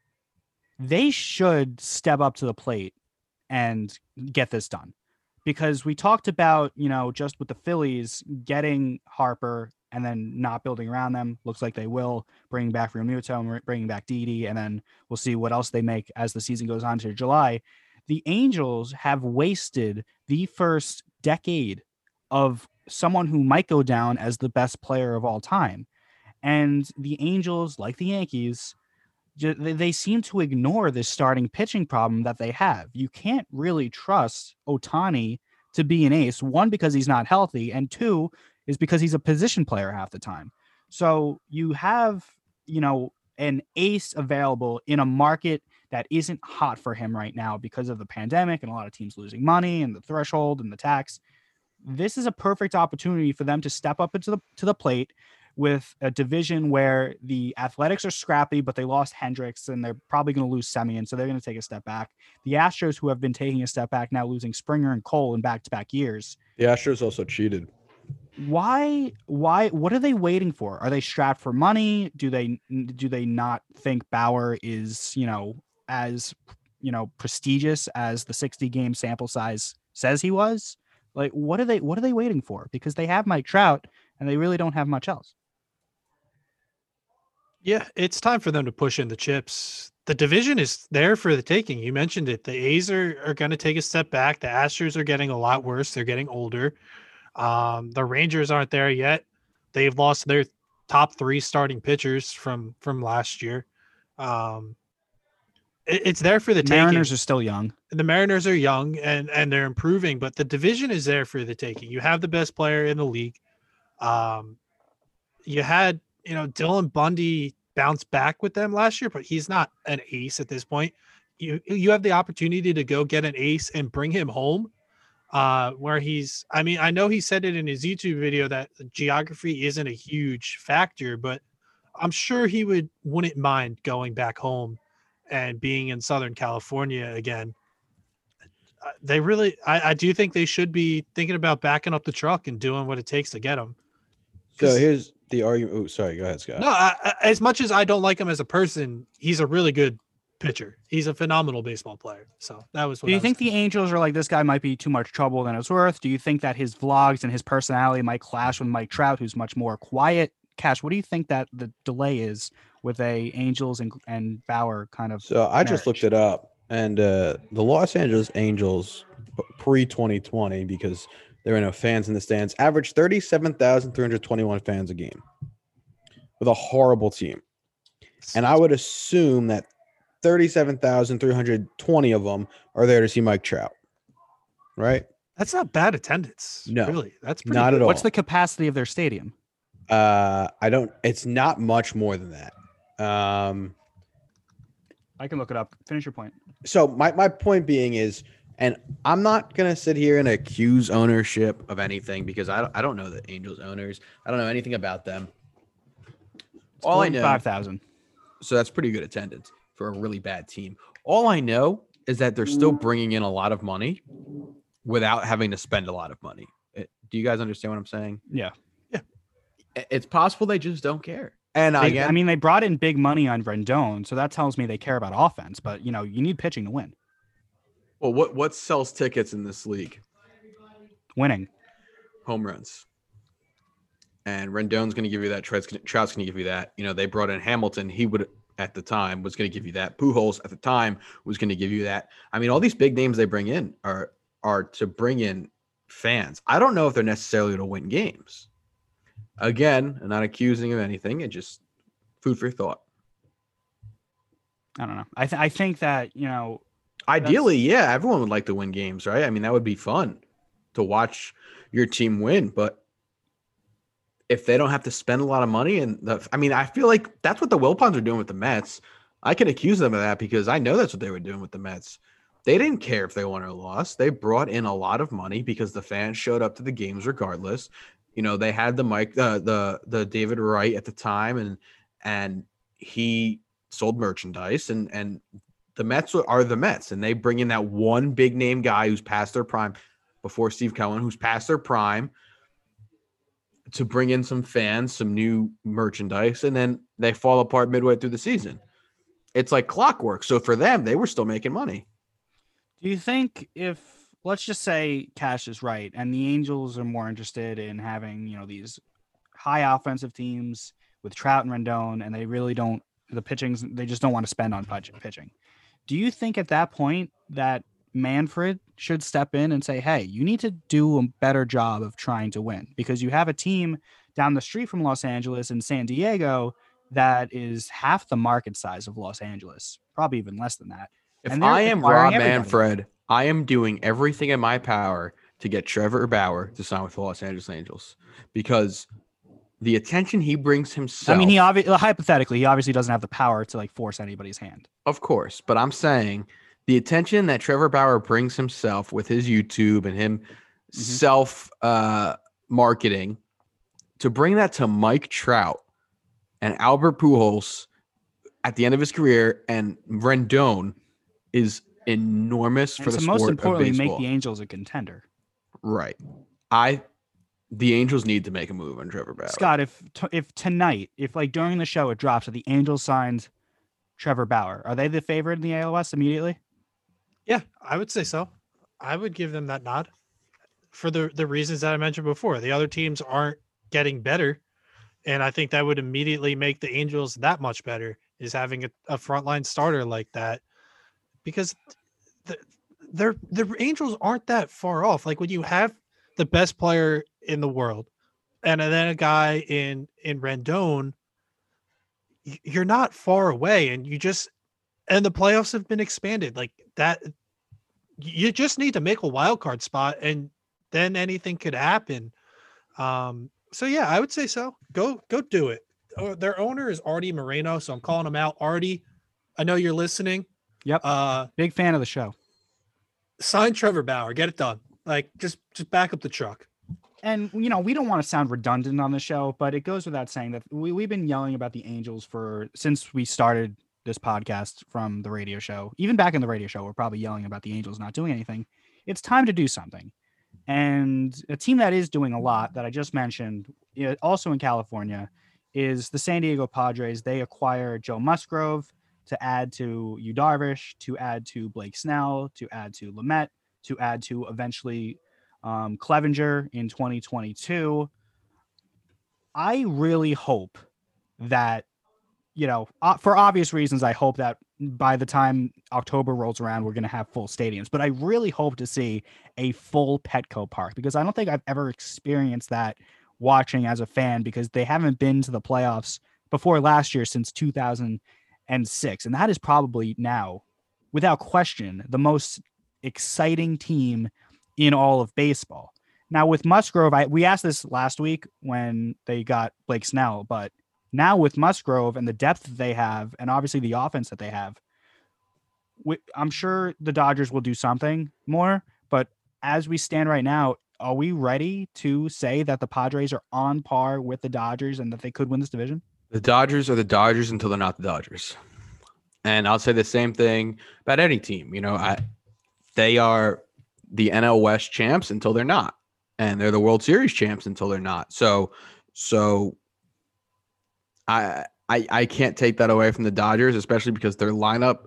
They should step up to the plate and get this done because we talked about, you know, just with the Phillies getting Harper and then not building around them. Looks like they will bring back Realmuto and bringing back Didi, and then we'll see what else they make as the season goes on to July. The Angels have wasted the first decade of someone who might go down as the best player of all time. And the Angels, like the Yankees, they, seem to ignore this starting pitching problem that they have. You can't really trust Ohtani to be an ace, one, because he's not healthy, and two, is because he's a position player half the time. So you have, you know, an ace available in a market that isn't hot for him right now because of the pandemic and a lot of teams losing money and the threshold and the tax. This is a perfect opportunity for them to step up into the to the plate, with a division where the Athletics are scrappy, but they lost Hendriks and they're probably going to lose Semien, so they're going to take a step back. The Astros, who have been taking a step back now, losing Springer and Cole in back-to-back years. The Astros also cheated. Why? Why? What are they waiting for? Are they strapped for money? Do they do they not think Bauer is you know as you know prestigious as the 60 game sample size says he was? Like, what are they? What are they waiting for? Because they have Mike Trout, and they really don't have much else. Yeah, it's time for them to push in the chips. The division is there for the taking. You mentioned it. The A's are, are going to take a step back. The Astros are getting a lot worse. They're getting older. Um, the Rangers aren't there yet. They've lost their top three starting pitchers from from last year. Um, it, it's there for the taking. The Mariners are still young. The Mariners are young and and they're improving, but the division is there for the taking. You have the best player in the league. Um, you had you know Dylan Bundy bounced back with them last year, but he's not an ace at this point. You you have the opportunity to go get an ace and bring him home uh, where he's i mean i know he said it in his youtube video that geography isn't a huge factor but i'm sure he would wouldn't mind going back home and being in southern california again uh, they really I, I do think they should be thinking about backing up the truck and doing what it takes to get him So here's the argument. Oh, sorry. Go ahead, Scott. no I, I- as much as i don't like him as a person he's a really good pitcher he's a phenomenal baseball player so that was what Do I you was think the Angels are like this guy might be too much trouble than it's worth? Do you think that his vlogs and his personality might clash with Mike Trout, who's much more quiet? Cash, what do you think that the delay is with a Angels and and Bauer kind of? So I just looked it up, and uh, the Los Angeles Angels pre 2020, because there were no fans in the stands, averaged 37,321 fans a game with a horrible team. And I would assume that 37,320 of them are there to see Mike Trout, right? that's not bad attendance No, really that's pretty Not good. at all. What's the capacity of their stadium? Uh, I don't. It's not much more than that. Um, I can look it up. Finish your point. so my, my point being is and i'm not going to sit here and accuse ownership of anything because I don't, I don't know the angels owners i don't know anything about them all i know Five thousand. so that's pretty good attendance for a really bad team all i know is that they're still bringing in a lot of money without having to spend a lot of money Uh, do you guys understand what i'm saying Yeah. I- it's possible they just don't care and They- again I mean, they brought in big money on Rendon, so that tells me they care about offense. But you know, you need pitching to win. Well what what sells tickets in this league Winning. home runs. And Rendon's going to give you that. Trout's going Trout's to give you that. You know, they brought in Hamilton. He would at the time was going to give you that. Pujols at the time was going to give you that. I mean, all these big names they bring in are are to bring in fans. I don't know if they're necessarily to win games. Again, I'm not accusing of anything. It just food for thought. I don't know. I th- I think that you know Ideally, yeah, everyone would like to win games, right? I mean, that would be fun to watch your team win, but if they don't have to spend a lot of money and the, I mean, I feel like that's what the Wilpons are doing with the Mets. I can accuse them of that because I know that's what they were doing with the Mets. They didn't care if they won or lost. They brought in a lot of money because the fans showed up to the games regardless. You know, they had the Mike, uh, the the David Wright at the time, and and he sold merchandise, and and the Mets are the Mets, and they bring in that one big name guy who's past their prime before Steve Cohen, who's past their prime to bring in some fans, some new merchandise, and then they fall apart midway through the season. It's like clockwork. So for them, they were still making money. Do you think if let's just say Cash is right and the Angels are more interested in having, you know, these high offensive teams with Trout and Rendon and they really don't the pitchings they just don't want to spend on pitch- pitching. Do you think at that point that Manfred should step in and say, "Hey, you need to do a better job of trying to win because you have a team down the street from Los Angeles and San Diego that is half the market size of Los Angeles, probably even less than that." If And I am Rob everybody. Manfred, I am doing everything in my power to get Trevor Bauer to sign with the Los Angeles Angels because the attention he brings himself. I mean, he obviously hypothetically, he obviously doesn't have the power to like force anybody's hand. Of course, but I'm saying the attention that Trevor Bauer brings himself with his YouTube and him self uh, marketing to bring that to Mike Trout and Albert Pujols at the end of his career and Rendon is enormous And for the most importantly, make the Angels a contender. right. I the Angels need to make a move on Trevor Bauer. Scott, if t- if tonight, if like during the show it drops that the Angels signed Trevor Bauer, are they the favorite in the AL West immediately? Yeah, I would say so. I would give them that nod for the the reasons that I mentioned before. The other teams aren't getting better, and I think that would immediately make the Angels that much better. Is having a, a frontline starter like that, because the the the Angels aren't that far off. Like when you have the best player in the world, and then a guy in in Rendon, you're not far away, and you just and the playoffs have been expanded like that you just need to make a wild card spot and then anything could happen. Um so yeah i would say so. Go go do it. Oh, their owner is Arte Moreno so i'm calling him out. Arte i know you're listening. Yep. uh Big fan of the show. sign trevor bauer. Get it done. Like just just back up the truck And you know, we don't want to sound redundant on the show, but it goes without saying that we, we've been yelling about the Angels for since we started this podcast from the radio show. Even back in the radio show, we're probably yelling about the Angels not doing anything. It's time to do something. And a team that is doing a lot that I just mentioned, also in California, is the San Diego Padres. They acquire Joe Musgrove to add to Yu Darvish, to add to Blake Snell, to add to Lamet, to add to eventually um, Clevinger in 2022. I really hope that, you know, for obvious reasons, I hope that by the time October rolls around, we're going to have full stadiums. But I really hope to see a full Petco Park because I don't think I've ever experienced that watching as a fan because they haven't been to the playoffs before last year since 2006. And that is probably now, without question, the most exciting team in all of baseball. Now with Musgrove, I we asked this last week when they got Blake Snell, but now with Musgrove and the depth that they have, and obviously the offense that they have, we, I'm sure the Dodgers will do something more. But as we stand right now, are we ready to say that the Padres are on par with the Dodgers and that they could win this division? The Dodgers are the Dodgers until they're not the Dodgers. And I'll say the same thing about any team. You know, I they are the NL West champs until they're not. And they're the World Series champs until they're not. So so I I I can't take that away from the Dodgers, especially because their lineup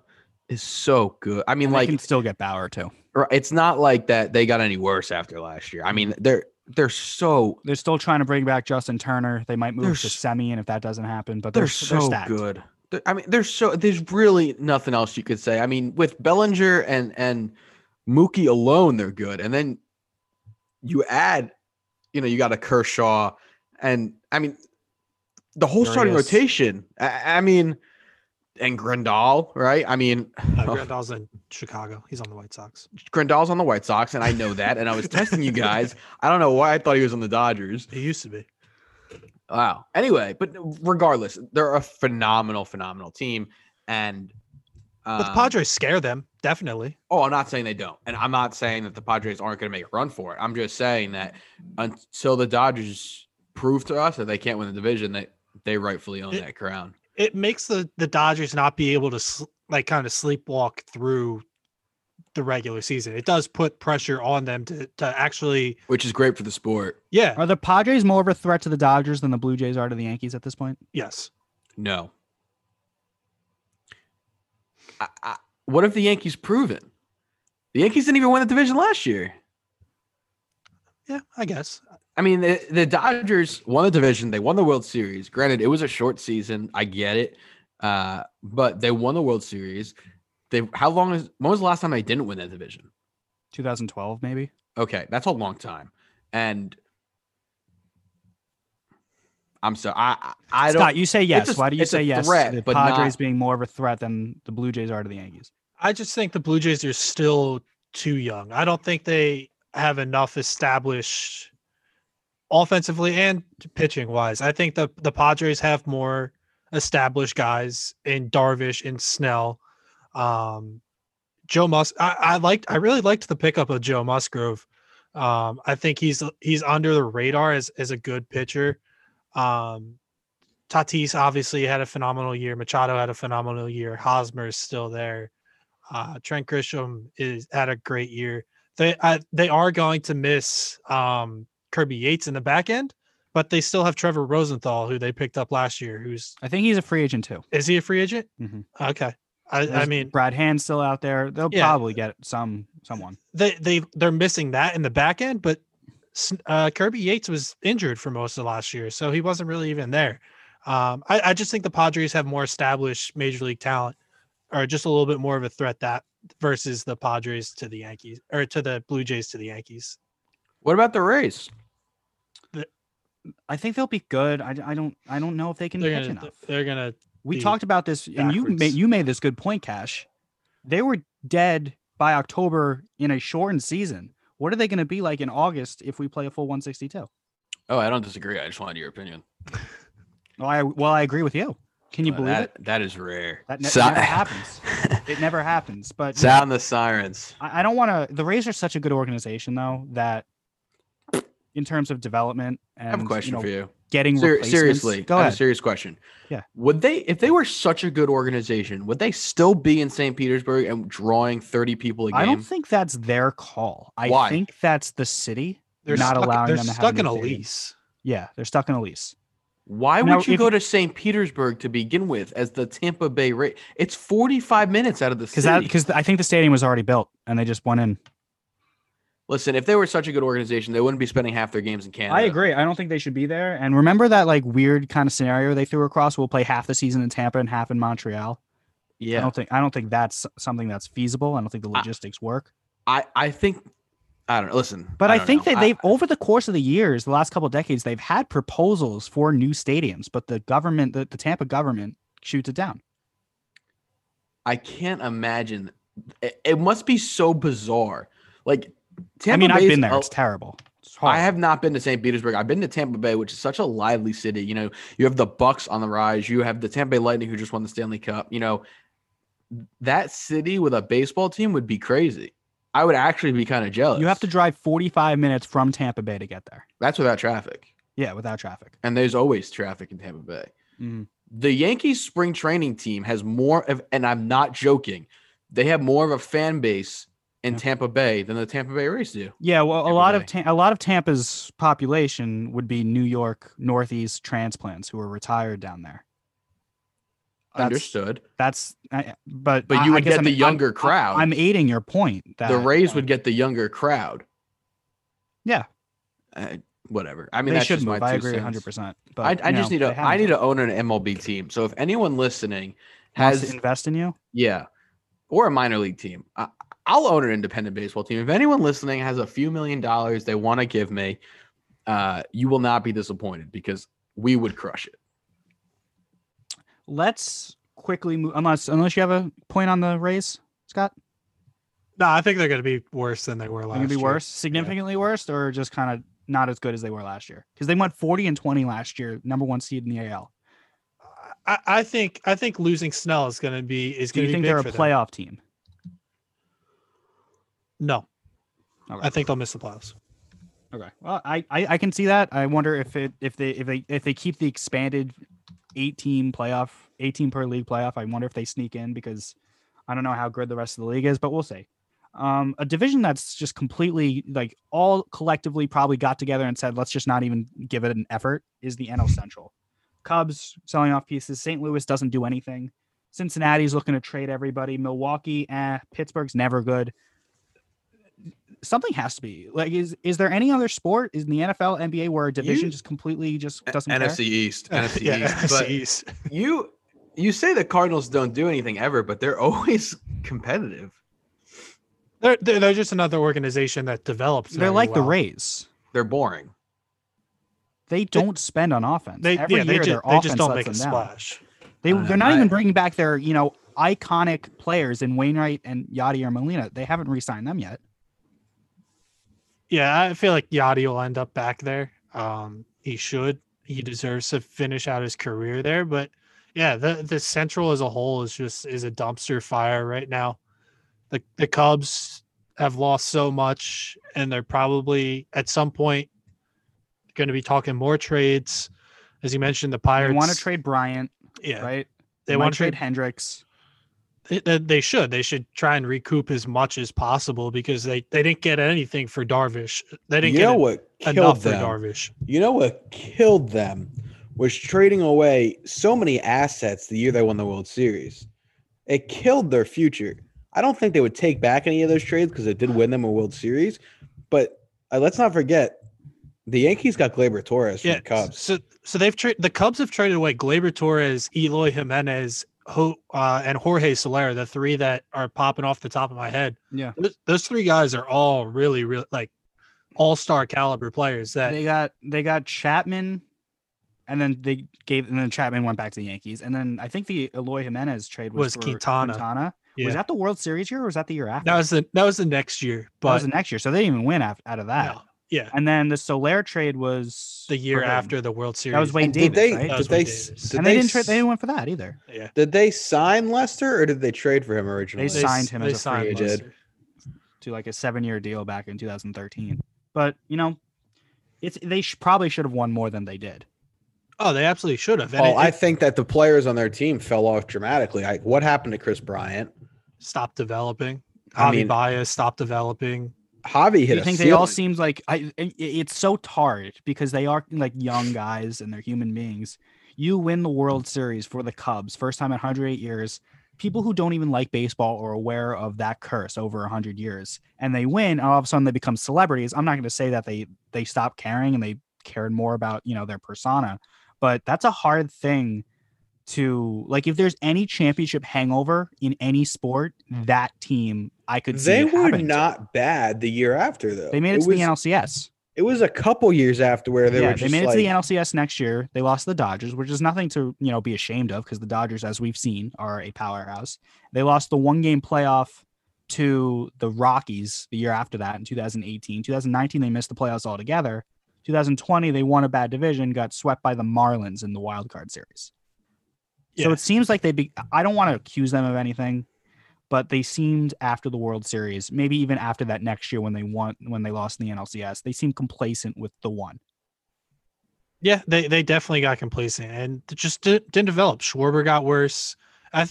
is so good. I mean, And like can still get Bauer too. Right, It's not like that they got any worse after last year. I mean, they're they're so They're still trying to bring back Justin Turner. They might move to s- Semien if that doesn't happen, but they're, they're, so they're good. I mean, there's so there's really nothing else you could say. I mean, with Bellinger and and Mookie alone, they're good. And then you add, you know, you got a Kershaw, and I mean, the whole starting rotation. I, I mean, and Grandal, right? I mean, uh, Grandal's in chicago he's on the white sox Grandal's on the White Sox, and I know that. And I was testing you guys. I don't know why I thought he was on the Dodgers. he used to be Wow. Anyway, but regardless, they're a phenomenal, phenomenal team. And but the um, padres scare them definitely Oh, I'm not saying they don't, and I'm not saying that the Padres aren't going to make a run for it. I'm just saying that until the Dodgers prove to us that they can't win the division, that they rightfully own It- that crown. it makes the the Dodgers not be able to sl- like kind of sleepwalk through the regular season. It does put pressure on them to to actually Which is great for the sport. yeah Are the Padres more of a threat to the Dodgers than the Blue Jays are to the Yankees at this point? yes No. I, I, what if the Yankees proven? The Yankees didn't even win the division last year. yeah I guess I mean, the, the Dodgers won the division. They won the World Series. Granted, it was a short season. I get it. Uh, but they won the World Series. They how long is when was the last time they didn't win that division? 2012, maybe. Okay, that's a long time. And I'm sorry. I I, I don't Scott, you say yes. a- Why do you say yes? threat, the but Padres not- being more of a threat than the Blue Jays are to the Yankees. I just think the Blue Jays are still too young. I don't think they have enough established offensively and pitching wise. I think the the Padres have more established guys in Darvish and Snell. Um, Joe Mus I, I liked I really liked the pickup of Joe Musgrove. Um, I think he's he's under the radar as as a good pitcher. Um, Tatis obviously had a phenomenal year. Machado had a phenomenal year. Hosmer is still there. Uh, Trent Grisham is had a great year. They uh, they are going to miss um, Kirby Yates in the back end, but they still have Trevor Rosenthal, who they picked up last year. Who's I think he's a free agent too. is he a free agent? Mhm. Okay, I, I mean Brad Hand's still out there. They'll Yeah. probably get some someone. they they they're missing that in the back end, but uh, Kirby Yates was injured for most of last year, so he wasn't really even there. Um, I, I just think the Padres have more established major league talent, or just a little bit more of a threat that versus the Padres to the Yankees or to the Blue Jays to the Yankees. What about the Rays? I think they'll be good. I, I don't I don't know if they can They're catch gonna enough. they're gonna We talked about this, and you made you made this good point, Cash. They were dead by October in a shortened season. What are they going to be like in August if we play a full 162? Oh, I don't disagree. I just wanted your opinion. Well, I well I agree with you. Can you believe that, it? That is rare. That ne- Si- never happens. It never happens. But Sound the sirens. I, I don't want to. The Rays are such a good organization, though, that in terms of development and I have a question you know, for you. Getting Ser- replacements- seriously, Go I have ahead. a serious question. Yeah. Would they, if they were such a good organization, would they still be in St. Petersburg and drawing 30 people a game? I don't think that's their call. I Why? think that's the city. they're Not stuck, allowing they're them to stuck new in a stadium. lease. Yeah, they're stuck in a lease. Why would Now, you if- go to St. Petersburg to begin with as the Tampa Bay Rays? It's 45 minutes out of the city. because I think the stadium was already built and they just went in. Listen, if they were such a good organization, they wouldn't be spending half their games in Canada. I agree. I don't think they should be there. And remember that like weird kind of scenario they threw across? We'll play half the season in Tampa and half in Montreal. Yeah, I don't think I don't think that's something that's feasible. I don't think the I- logistics work. I, I think, I don't know. Listen. But I, don't think know. that they've over the course of the years, the last couple of decades, they've had proposals for new stadiums, but the government, the, the Tampa government, shoots it down. I can't imagine. It, it must be so bizarre. Like, Tampa I mean, I've been there. a- It's terrible. It's I have not been to St. Petersburg. I've been to Tampa Bay, which is such a lively city. You know, you have the Bucs on the rise. You have the Tampa Bay Lightning, who just won the Stanley Cup. You know, that city with a baseball team would be crazy. I would actually be kind of jealous. You have to drive 45 minutes from Tampa Bay to get there. That's without traffic, Yeah, without traffic. and there's always traffic in Tampa Bay. Mhm. The Yankees spring training team has more of, and I'm not joking, they have more of a fan base in Yeah. Tampa Bay than the Tampa Bay Rays do. Yeah, well, a Tampa lot of Bay. Ta- a lot of Tampa's population would be New York Northeast transplants who are retired down there. That's- Understood. That's, I- but But you I would guess get I'm- the younger I'm- crowd. I'm aiding your point. That the Rays would get the younger crowd. Yeah. Uh, whatever. I mean, they that's should just move. my I agree cents. 100. percent But I, I just know, need to. I need to own an MLB team. So if anyone listening has, to invest in you. yeah, or a minor league team, I, I'll own an independent baseball team. If anyone listening has a few million dollars they want to give me, uh, you will not be disappointed because we would crush it. Let's quickly move. Unless unless you have a point on the Rays, Scott. No, I think they're going to be worse than they were They're last gonna be year. worse, significantly worse, or just kind of not as good as they were last year? Because they went 40 and 20 last year, number one seed in the AL. I, I think I think losing Snell is going to be is going to be You think they're a for them. playoff team? No, Okay. I think they'll miss the playoffs. Okay. Well, I, I I can see that. I wonder if it if they if they if they keep the expanded eight team playoff, eight team per league playoff. I wonder if they sneak in because I don't know how good the rest of the league is, but we'll see. Um, a division that's just completely like all collectively probably got together and said, let's just not even give it an effort is the NL Central. Cubs selling off pieces. St. Louis doesn't do anything. Cincinnati's looking to trade everybody. Milwaukee, eh. Pittsburgh's never good something has to be like is is there any other sport in the NFL NBA where a division You- just completely just doesn't care? NFC East, NFC yeah, East. NFC But East. you you say the Cardinals don't do anything ever, but they're always competitive. They're, they're they're just another organization that develops. They're very like the. Rays. They're boring. They don't spend on offense. They Every yeah, they year just, their they just don't make a splash. They Uh, they're not I- even bringing back their you know iconic players in Wainwright and Yadi or Molina. They haven't re-signed them yet. Yeah, I feel like Yadi will end up back there. Um, he should. He deserves to finish out his career there. But yeah, the the Central as a whole is just is a dumpster fire right now. The the Cubs have lost so much, and they're probably at some point going to be talking more trades. as you mentioned, the They Pirates want to trade Bryant, Yeah, right? they, might want to trade trade. Hendricks. They, should. They should try and recoup as much as possible because they they didn't get anything for Darvish. They didn't You get know en- what enough for? Darvish. You know what killed them was trading away so many assets the year they won the World Series. It killed their future. I don't think they would take back any of those trades because it did win them a World Series. But uh, let's not forget, the Yankees got Gleyber Torres from Yeah, the Cubs. so so they've traded the Cubs have traded away Gleyber Torres, Eloy Jimenez, Ho, uh, and Jorge Soler, the three that are popping off the top of my head. Yeah. Those, those three guys are all really, really like all star caliber players. That They got they got Chapman, and then they gave and then Chapman went back to the Yankees, and then I think the Eloy Jimenez trade was, Was Quintana. Quintana. yeah, Was that the World Series year or was that the year after? that was the that was the next year, That but was the next year, so they didn't even win out of that. no, yeah, And then the Soler trade was the year after the World Series. That was Wade And did Davis, they right? Did they Davis. did and they, didn't trade. They didn't win for that either. yeah, Did they sign Lester or did they trade for him originally? They signed him they as a free signed agent. Lester. to like a seven-year deal back in 2013. But you know, it's they sh- probably should have won more than they did. Oh, they absolutely should have. And Oh, it- I think that the players on their team fell off dramatically. Like, what happened to Kris Bryant? stopped developing. I Javi mean- Baez stopped developing. Javi hit a think they all seems like I? it- It's so hard because they are like young guys and they're human beings. You win the World Series for the Cubs, first time in 108 years. People who don't even like baseball are aware of that curse over 100 years, and they win. And all of a sudden, they become celebrities. I'm not going to say that they they stop caring and they cared more about you know their persona, but that's a hard thing to like. If there's any championship hangover in any sport, hmm. that team I could see. They it were happening to. not bad the year after, though. They made it, to was, the NLCS. It was a couple years after where they yeah, were they made it like, to the NLCS next year. They lost to the Dodgers, which is nothing to you know be ashamed of because the Dodgers, as we've seen, are a powerhouse. They lost the one game playoff to the Rockies the year after that in 2018. 2019, they missed the playoffs altogether. 2020, they won a bad division, got swept by the Marlins in the wild card series. So it seems like they. Be, I don't want to accuse them of anything, but they seemed after the World Series, maybe even after that next year when they won, when they lost in the NLCS, they seemed complacent with the one. Yeah, they they definitely got complacent and just di- didn't develop. Schwarber got worse. I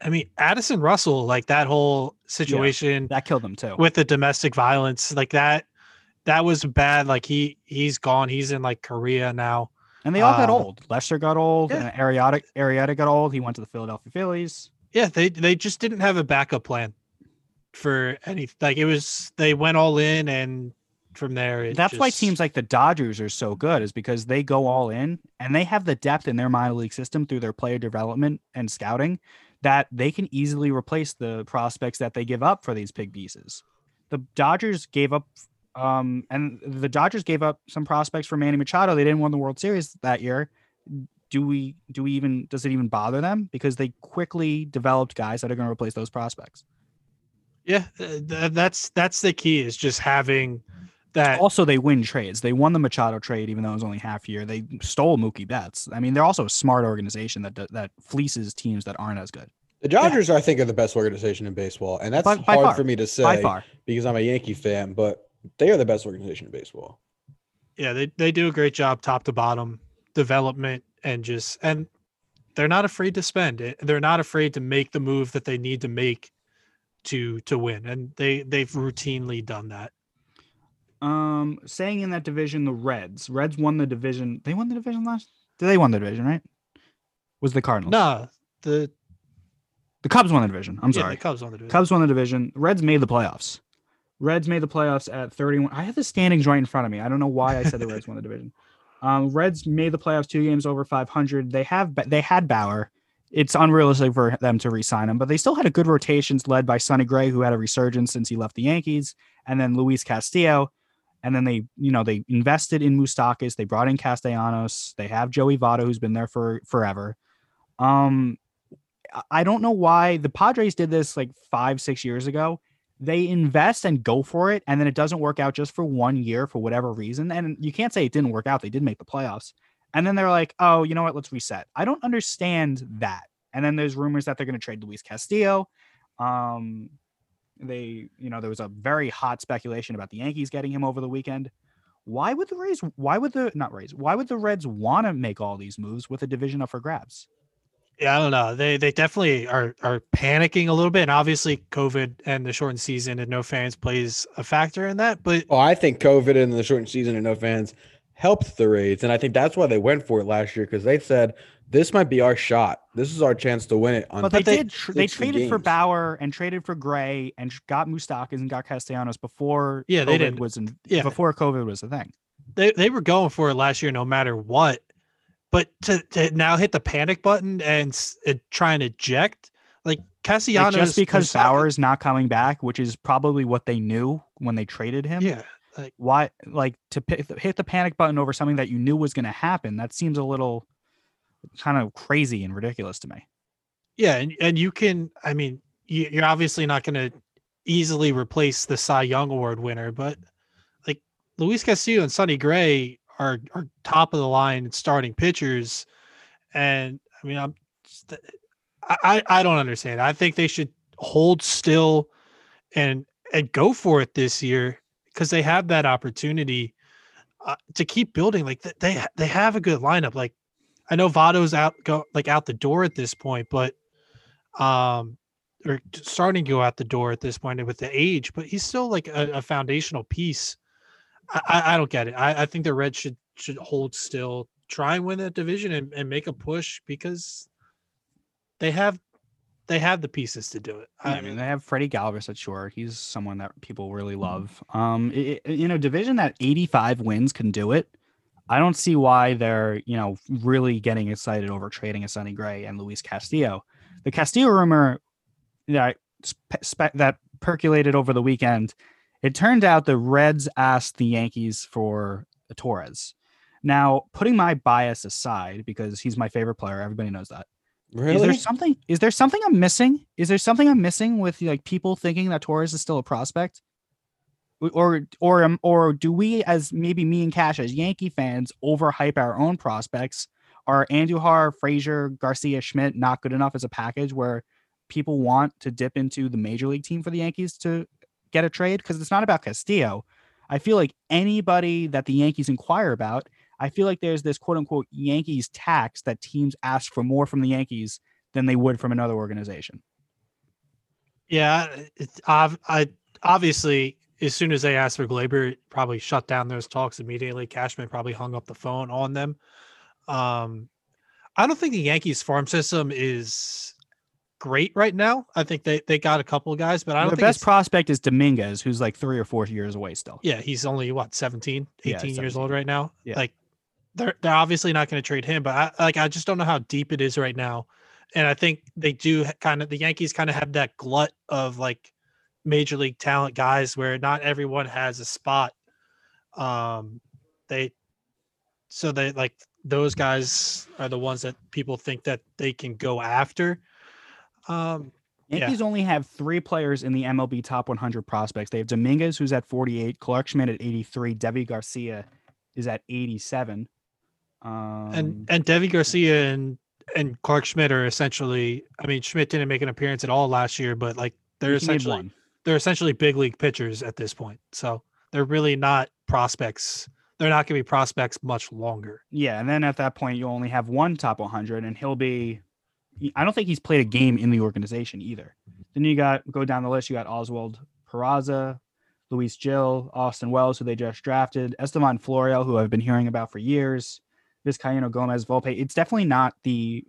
I mean, Addison Russell, like that whole situation That killed them too. with the domestic violence, like that, that was bad. Like he he's gone. He's in like Korea now. And they all got Um, old. Lester got old, yeah. and Arrieta, Arrieta got old. He went to the Philadelphia Phillies. Yeah, they they just didn't have a backup plan for any. Like it was, they went all in, and from there, it That's why teams like the Dodgers are so good, is because they go all in and they have the depth in their minor league system through their player development and scouting that they can easily replace the prospects that they give up for these big pieces. The Dodgers gave up, um, and the Dodgers gave up some prospects for Manny Machado. They didn't win the World Series that year. Do we? Do we even? Does it even bother them? Because they quickly developed guys that are going to replace those prospects. Yeah, uh, th- that's that's the key is just having that. also they win trades. They won the Machado trade, even though it was only half year. They stole Mookie Betts. I mean, they're also a smart organization that do- that fleeces teams that aren't as good The Dodgers, I think, are the best organization in baseball, and that's By- by hard far. for me to say by far. because I'm a Yankee fan. But they are the best organization in baseball. yeah, they they do a great job top to bottom development and just and they're not afraid to spend it. They're not afraid to make the move that they need to make to to win, and they they've routinely done that. Um, saying in that division, the Reds. Reds won the division. They won the division last. Did they won the division? Right? Was the Cardinals? No, the the Cubs won the division. I'm yeah, sorry. the Cubs won the division. Cubs won the division. Reds made the playoffs. Reds made the playoffs at 31. I have the standings right in front of me. I don't know why I said the Reds won the division. Um, Reds made the playoffs two games over 500. They have they had Bauer. It's unrealistic for them to re-sign him, but they still had a good rotations led by Sonny Gray, who had a resurgence since he left the Yankees, and then Luis Castillo. And then they, you know, they invested in Moustakas. They brought in Castellanos. They have Joey Votto, who's been there for forever. Um, I- I don't know why the Padres did this like five, six years ago. They invest and go for it, and then it doesn't work out just for one year for whatever reason. And you can't say it didn't work out. They did make the playoffs. And then they're like, oh, you know what? Let's reset. I don't understand that. And then there's rumors that they're going to trade Luis Castillo. Um, they, you know, there was a very hot speculation about the Yankees getting him over the weekend. Why would the Rays? Why would the not Rays? Why would the Reds want to make all these moves with a division up for grabs? Yeah, I don't know. They they definitely are are panicking a little bit, and obviously COVID and the shortened season and no fans plays a factor in that. But Oh, I think COVID and the shortened season and no fans helped the Rays, and I think that's why they went for it last year because they said this might be our shot. This is our chance to win it. On But they, they- did. Tr- they 60 traded for. Bauer and traded for Gray and got Moustakas and got Castellanos before Yeah, they COVID didn't- was in, yeah. before COVID was a thing. they, they were going for it last year no matter what. But to, to now hit the panic button and, and uh, try and eject, like Like, just because Mustaka- is not coming back, which is probably what they knew when they traded him. yeah, like Why, like, to pi- hit the panic button over something that you knew was going to happen? That seems a little kind of crazy and ridiculous to me. yeah, and, and you can, I mean, you, you're obviously not going to easily replace the Cy Young Award winner, but like Luis Castillo and Sonny Gray are are top of the line starting pitchers, and I mean, I'm, I I don't understand. I think they should hold still and and go for it this year because they have that opportunity uh, to keep building. Like they they have a good lineup. Like I know Votto's out go like out the door at this point, but um or starting to go out the door at this point with the age, but he's still like a, a foundational piece. I, I, I don't get it. I, I think the Reds should should hold still, try and win that division and, and make a push because they have they have the pieces to do it. I mean, they have Freddy Galvis at short. He's someone that people really love. Um, i i- you know, division that 85 wins can do it. I don't see why they're, you know, really getting excited over trading a Sonny Gray and Luis Castillo. The Castillo rumor that spe- that percolated over the weekend, it turned out the Reds asked the Yankees for Torres. Now, putting my bias aside because he's my favorite player, everybody knows that. Is there something? Is there something I'm missing? Is there something I'm missing with like people thinking that Torres is still a prospect? Or or um, or do we, as maybe me and Cash, as Yankee fans, overhype our own prospects? Are Andujar, Frazier, Garcia, Schmidt not good enough as a package where people want to dip into the major league team for the Yankees to get a trade? Because it's not about Castillo. I feel like anybody that the Yankees inquire about, I feel like there's this quote unquote Yankees tax that teams ask for more from the Yankees than they would from another organization. Yeah, ob- I obviously as soon as they asked for Gleyber, probably shut down those talks immediately. Cashman probably hung up the phone on them. Um, I don't think the Yankees farm system is great right now. I think they they got a couple of guys, but I don't the think best prospect is Dominguez, who's like three or four years away still. yeah, he's only what 17, 18 Yeah, years old right now. Yeah. Like they're they're obviously not going to trade him, but I like I just don't know how deep it is right now. And I think they do kind of the Yankees kind of have that glut of like major league talent guys where not everyone has a spot. Um they so they like those guys are the ones that people think that they can go after. Um Yeah. Yankees only have three players in the MLB top 100 prospects. They have Dominguez, who's at 48, Clarke Schmidt at 83, Deivi Garcia is at 87. Um, and and Deivi Garcia and and Clarke Schmidt are essentially. I mean, Schmidt didn't make an appearance at all last year, but like they're essentially one. they're essentially big league pitchers at this point. So they're really not prospects. They're not going to be prospects much longer. Yeah, and then at that point, you only have one top 100, and he'll be. I don't think he's played a game in the organization either. Then you got go down the list. You got Oswald Peraza, Luis Gil, Austin Wells, who they just drafted, Estevan Florial, who I've been hearing about for years, Vizcaíno Gomez Volpe. It's definitely not the.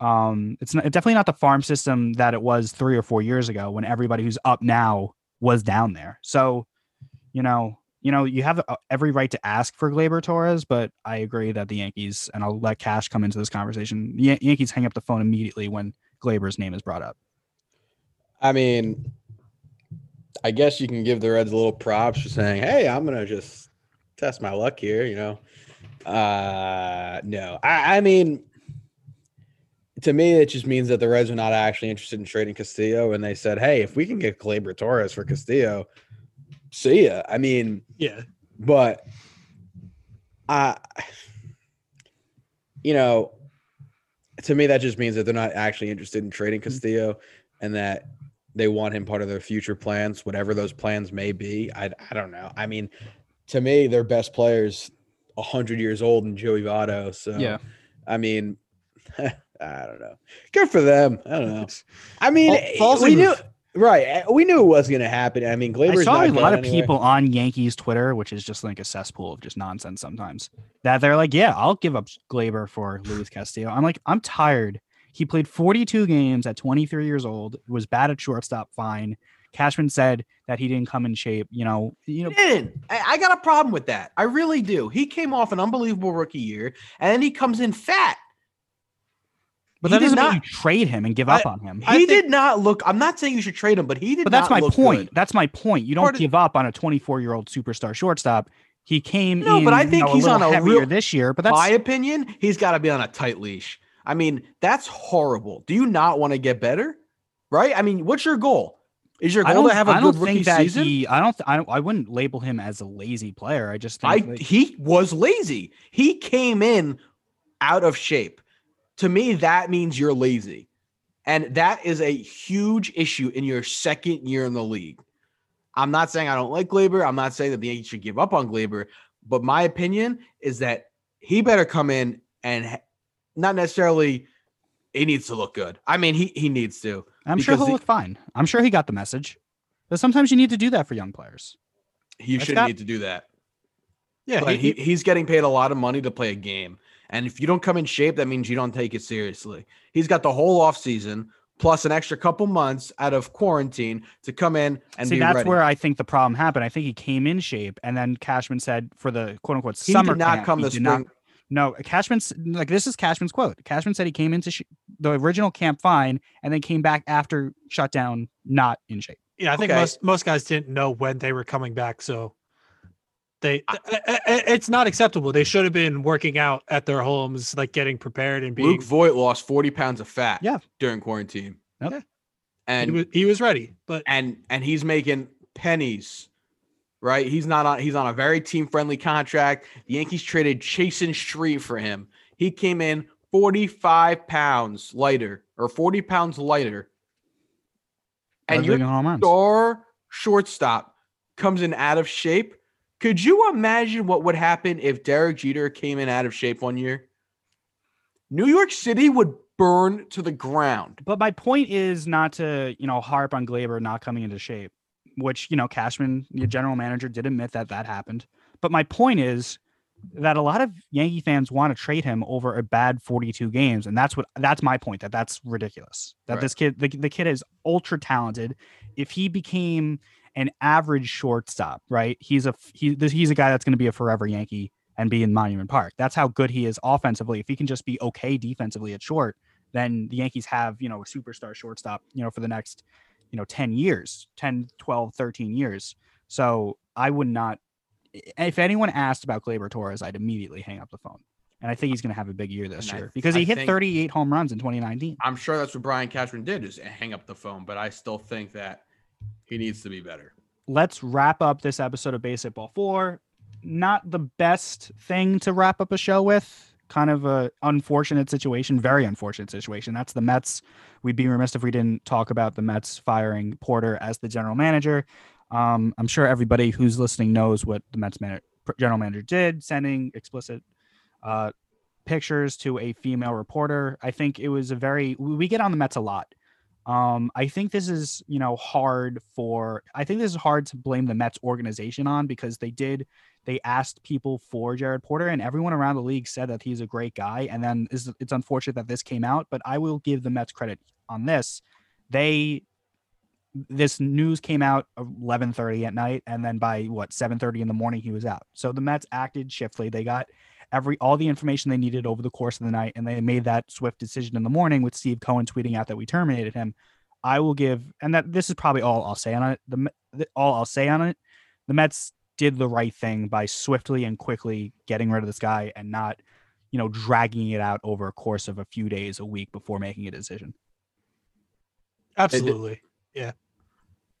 Um, it's not it's definitely not the farm system that it was three or four years ago when everybody who's up now was down there. So, you know, you know, you have uh, every right to ask for Gleyber Torres, but I agree that the Yankees, and I'll let Cash come into this conversation. The Yan- Yankees hang up the phone immediately when Gleyber's name is brought up. I mean, I guess you can give the Reds a little props for saying, "Hey, I'm gonna just test my luck here." You know, uh, no, I, I mean, to me, it just means that the Reds are not actually interested in trading Castillo, and they said, "Hey, if we can get Gleyber Torres for Castillo, see ya." I mean, Yeah, but I, you know, to me that just means that they're not actually interested in trading Castillo, and that they want him part of their future plans, whatever those plans may be. I I don't know. I mean, to me, their best players hundred years old and Joey Votto. So Yeah. I mean, I don't know. Good for them. I don't know. I mean, we knew right. eh, We knew it was going to happen. I mean, I Gleyber's saw not a lot of anywhere. people on Yankees Twitter, which is just like a cesspool of just nonsense sometimes, that they're like, yeah, I'll give up Gleyber for Luis Castillo. I'm like, I'm tired. He played 42 games at 23 years old, was bad at shortstop, fine. Cashman said that he didn't come in shape. You know, you know, He didn't. I, I got a problem with that. I really do. He came off an unbelievable rookie year, and then he comes in fat. But he that did doesn't not- mean you trade him and give I- up on him. He I think- did not look. I'm not saying you should trade him, but he did. Not But that's my point. good. That's my point. You don't Part give up on a 24 year old superstar shortstop. He came No, in, but I you think know, he's on a heavier real- this year. But that's my opinion. He's got to be on a tight leash. I mean, that's horrible. Do you not want to get better? Right? I mean, what's your goal? Is your goal to have a I good don't rookie think that season? he. I don't. th- I don't. I wouldn't label him as a lazy player. I just think I that- he was lazy. He came in out of shape. To me, that means you're lazy. And that is a huge issue in your second year in the league. I'm not saying I don't like Gleyber. I'm not saying that the Yankees should give up on Gleyber, but my opinion is that he better come in and not necessarily he needs to look good. I mean, he he needs to. I'm sure he'll the- look fine. I'm sure he got the message. But sometimes you need to do that for young players. You shouldn't got- need to do that. Yeah, he, he, he's getting paid a lot of money to play a game. And if you don't come in shape, that means you don't take it seriously. He's got the whole off season plus an extra couple months out of quarantine to come in and See, be that's ready. where I think the problem happened. I think he came in shape, and then Cashman said for the quote unquote he summer did not camp, come he the not- spring. no, Cashman's like this is Cashman's quote. Cashman said he came into sh- the original camp fine, and then came back after shutdown not in shape. yeah, I think Okay. most most guys didn't know when they were coming back, so they I- I- I- uh, uh, uh, it's not acceptable. They should have been working out at their homes, like getting prepared and being. Luke Voit lost 40 pounds of fat Yeah. during quarantine. Yep. Yeah. And he, was, he was ready, but and and he's making pennies. Right? He's not on he's on a very team friendly contract. The Yankees traded Chasen Shreve for him. He came in 45 pounds lighter or 40 pounds lighter. And Started your hitting home runs. star shortstop comes in out of shape. Could you imagine what would happen if Derek Jeter came in out of shape one year? New York City would burn to the ground. But my point is not to, you know, harp on Gleyber not coming into shape, which, you know, Cashman, the general manager, did admit that that happened. But my point is that a lot of Yankee fans want to trade him over a bad 42 games. And that's what, that's my point, that that's ridiculous. That Right. this kid, the, the kid is ultra talented. If he became an average shortstop, right? He's a, he, he's a guy that's going to be a forever Yankee and be in Monument Park. That's how good he is offensively. If he can just be okay defensively at short, then the Yankees have, you know, a superstar shortstop, you know, for the next, you know, 10 years, 10, 12, 13 years. So I would not, if anyone asked about Gleyber Torres, I'd immediately hang up the phone. And I think he's going to have a big year this And I- year because he I hit think- 38 home runs in 2019. I'm sure that's what Brian Cashman did is hang up the phone, but I still think that he needs to be better. Let's wrap up this episode of Baseball 4. Not the best thing to wrap up a show with. Kind of a unfortunate situation, very unfortunate situation. That's the Mets. We'd be remiss if we didn't talk about the Mets firing Porter as the general manager. Um, I'm sure everybody who's listening knows what the Mets man- general manager did, sending explicit uh, pictures to a female reporter. I think it was a very we we get on the Mets a lot. Um, I think this is you know hard for I think this is hard to blame the Mets organization on because they did they asked people for Jared Porter and everyone around the league said that he's a great guy and then it's, it's unfortunate that this came out but I will give the Mets credit on this. They this news came out 11:30 at night and then by what 7:30 in the morning he was out. So the Mets acted swiftly. They got every all the information they needed over the course of the night and they made that swift decision in the morning with Steve Cohen tweeting out that we terminated him I will give and that this is probably all I'll say on it the the- all I'll say on it the Mets did the right thing by swiftly and quickly getting rid of this guy and not you know dragging it out over a course of a few days a week before making a decision absolutely. Yeah.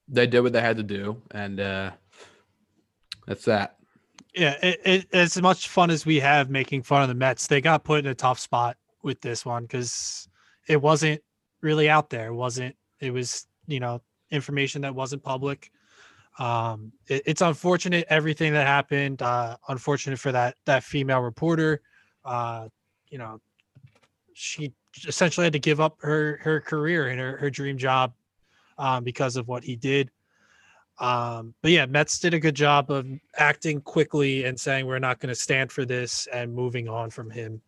They did what they had to do, and uh, that's that. Yeah, it, it, as much fun as we have making fun of the Mets, they got put in a tough spot with this one because it wasn't really out there. It wasn't. It was you know information that wasn't public. Um, it, it's unfortunate everything that happened. Uh, unfortunate for that that female reporter. Uh, you know, she essentially had to give up her her career and her, her dream job um, because of what he did. Um, but yeah, Mets did a good job of acting quickly and saying we're not going to stand for this and moving on from him.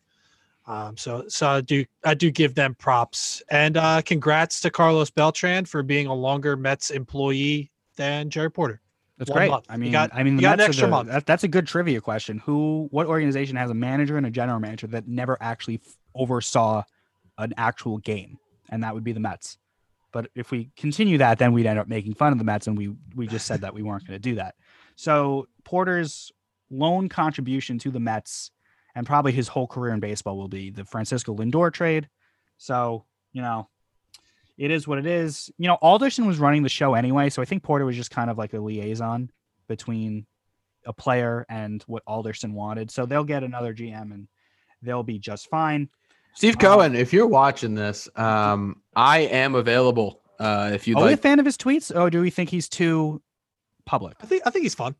Um, so so I do I do give them props and uh, congrats to Carlos Beltran for being a longer Mets employee than Jerry Porter. That's One great. month. I mean, got- I mean, the got an Mets are extra the- month. That, that's a good trivia question. Who, what organization has a manager and a general manager that never actually f- oversaw an actual game? And that would be the Mets. But if we continue that, then we'd end up making fun of the Mets, and we we just said that we weren't going to do that. So Porter's lone contribution to the Mets, and probably his whole career in baseball, will be the Francisco Lindor trade. So you know, it is what it is. You know, Alderson was running the show anyway, so I think Porter was just kind of like a liaison between a player and what Alderson wanted. So they'll get another GM and they'll be just fine. Steve Uh, Cohen, if you're watching this, um, I am available. Uh, if you'd Are we a fan of his tweets, or do we think he's too public? I think I think he's fun.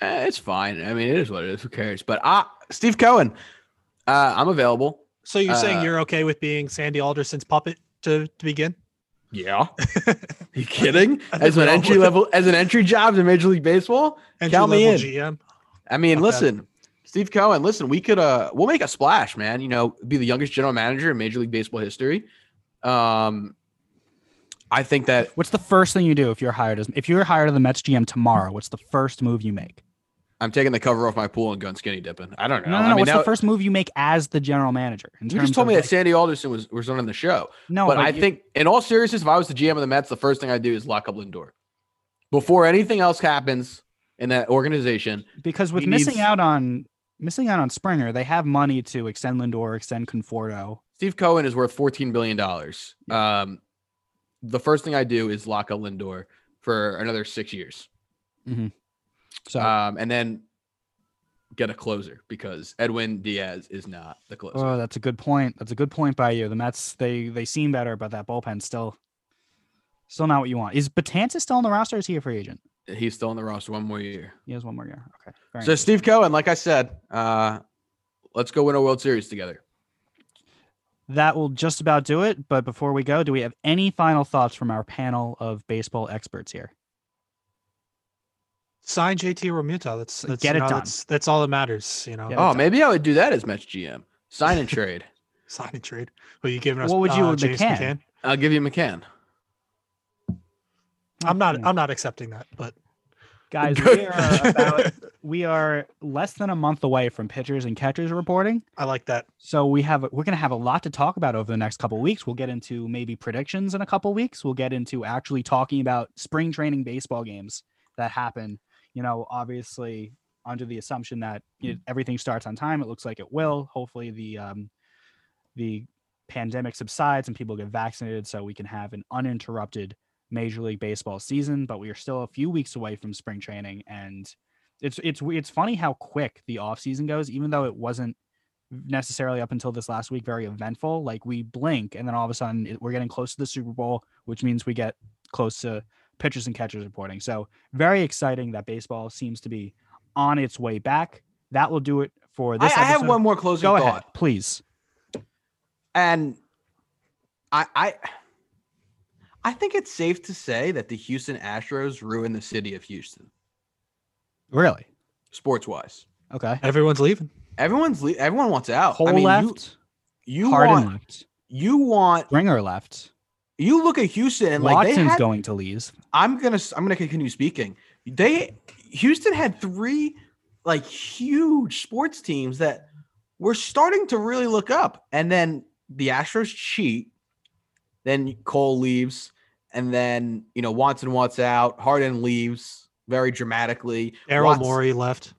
Eh, it's fine. I mean, it is what it is. Who cares? But uh, Steve Cohen, uh, I'm available. So you're saying Uh, you're okay with being Sandy Alderson's puppet to, to begin? Yeah. you kidding? As an entry level, as an entry job in Major League Baseball, Entry Count me in. GM. I mean, Okay. listen, Steve Cohen, listen, we could uh we'll make a splash, man. You know, be the youngest general manager in Major League Baseball history. Um I think that What's the first thing you do if you're hired as if you're hired as the Mets GM tomorrow? What's the first move you make? I'm taking the cover off my pool and going skinny dipping. I don't know. No, no, no. I mean, what's that- the first move you make as the general manager? You just told me that Sandy Alderson was was running the show. no, but, I you- think, in all seriousness, if I was the GM of the Mets, the first thing I do is lock up Lindor before anything else happens in that organization. because with missing needs- out on missing out on Springer, they have money to extend Lindor, extend Conforto. Steve Cohen is worth fourteen billion dollars. Um, the first thing I do is lock up Lindor for another six years, So um, and then get a closer because Edwin Diaz is not the closer. Oh, that's a good point. That's a good point by you. The Mets they they seem better, but that bullpen still still not what you want. Is Betances still on the roster? Or is he a free agent? He's still on the roster one more year. He has one more year. Okay. Very So nice. Steve Cohen, like I said, uh, let's go win a World Series together. that will just about do it. But before we go, do we have any final thoughts from our panel of baseball experts here? Sign JT Realmuto. That's, that's Get it know, done. That's, that's all that matters. You know, Get Oh, maybe I would do that as Mets GM. Sign and trade. sign and trade. Who you giving us? What would you uh, with James McCann? McCann? I'll give you McCann. I'm not. I'm not accepting that. But guys. We are about we are less than a month away from pitchers and catchers reporting. I like that. So we have we're going to have a lot to talk about over the next couple weeks. We'll get into maybe predictions in a couple weeks. We'll get into actually talking about spring training baseball games that happen. You know, obviously under the assumption that you know, everything starts on time. It looks like it will. Hopefully the um, the pandemic subsides and people get vaccinated, so we can have an uninterrupted Major League Baseball season. But we are still a few weeks away from spring training, and it's it's it's funny how quick the off season goes, even though it wasn't necessarily up until this last week very eventful. Like we blink, and then all of a sudden it, we're getting close to the Super Bowl, which means we get close to pitchers and catchers reporting. So very exciting that baseball seems to be on its way back. That will do it for I, this. I have one more closing Go thought. ahead, please. And I, I I think it's safe to say that the Houston Astros ruined the city of Houston, Really? sports wise. Okay. Everyone's leaving. Everyone's le- everyone wants out. Cole I mean, left. You, you Harden want left. you want Springer left. you look at Houston and like Watson's they had, going to leave. I'm gonna I'm gonna continue speaking. They Houston had three like huge sports teams that were starting to really look up, and then the Astros cheat. Then Cole leaves, and then you know Watson wants out. Harden leaves very dramatically. Daryl Watts- Morey left.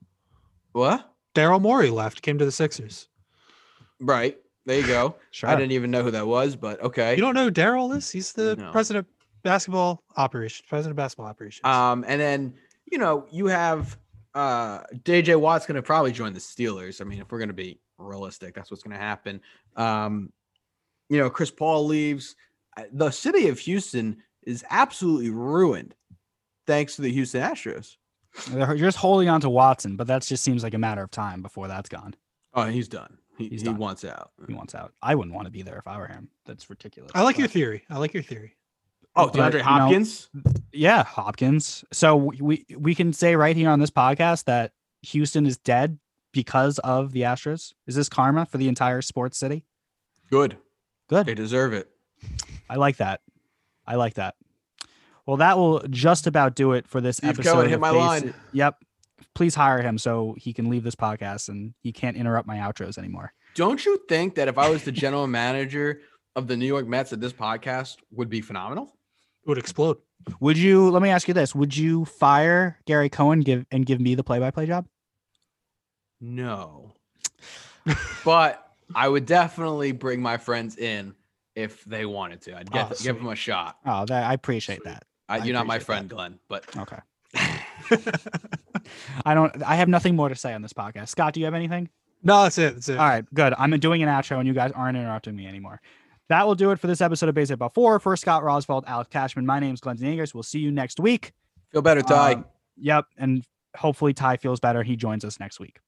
What? Daryl Morey left. Came to the Sixers. Right there you go. Sure. I didn't even know who that was, but okay. You don't know Daryl is? He's the No. president of basketball operations. President of basketball operations. Um, and then you know you have uh JJ Watt's going to probably join the Steelers. I mean, if we're going to be realistic, that's what's going to happen. Um, you know, Chris Paul leaves. The city of Houston is absolutely ruined. thanks to the Houston Astros. They're just holding on to Watson, but that just seems like a matter of time before that's gone. Oh, he's done. He, He's he done. wants out. He wants out. I wouldn't want to be there if I were him. That's ridiculous. I like your theory. I like your theory. Oh, But, you know- DeAndre Hopkins. yeah, Hopkins. So we, we we can say right here on this podcast that Houston is dead because of the Astros. Is this karma for the entire sports city? Good. Good. They deserve it. I like that. I like that. Well, that will just about do it for this Steve episode. Cohen hit my Base- line. Yep. Please hire him so he can leave this podcast and he can't interrupt my outros anymore. Don't you think that if I was the general manager of the New York Mets, that this podcast would be phenomenal? It would explode. Would you? Let me ask you this: Would you fire Gary Cohen give and give me the play-by-play job? No. but I would definitely bring my friends in if they wanted to. I'd get Oh, give them a shot. Oh, that, I appreciate Sweet. that. I, I you're not my appreciate friend, Glenn, but Okay. I don't. I have nothing more to say on this podcast. Scott, do you have anything? no, that's it. That's it. All right, good. I'm doing an outro, and you guys aren't interrupting me anymore. That will do it for this episode of Base Ball 4. For Scott Roswald, Alex Cashman, my name's Glenn Eagers. We'll see you next week. feel better, Ty. Um, yep, and hopefully Ty feels better. He joins us next week.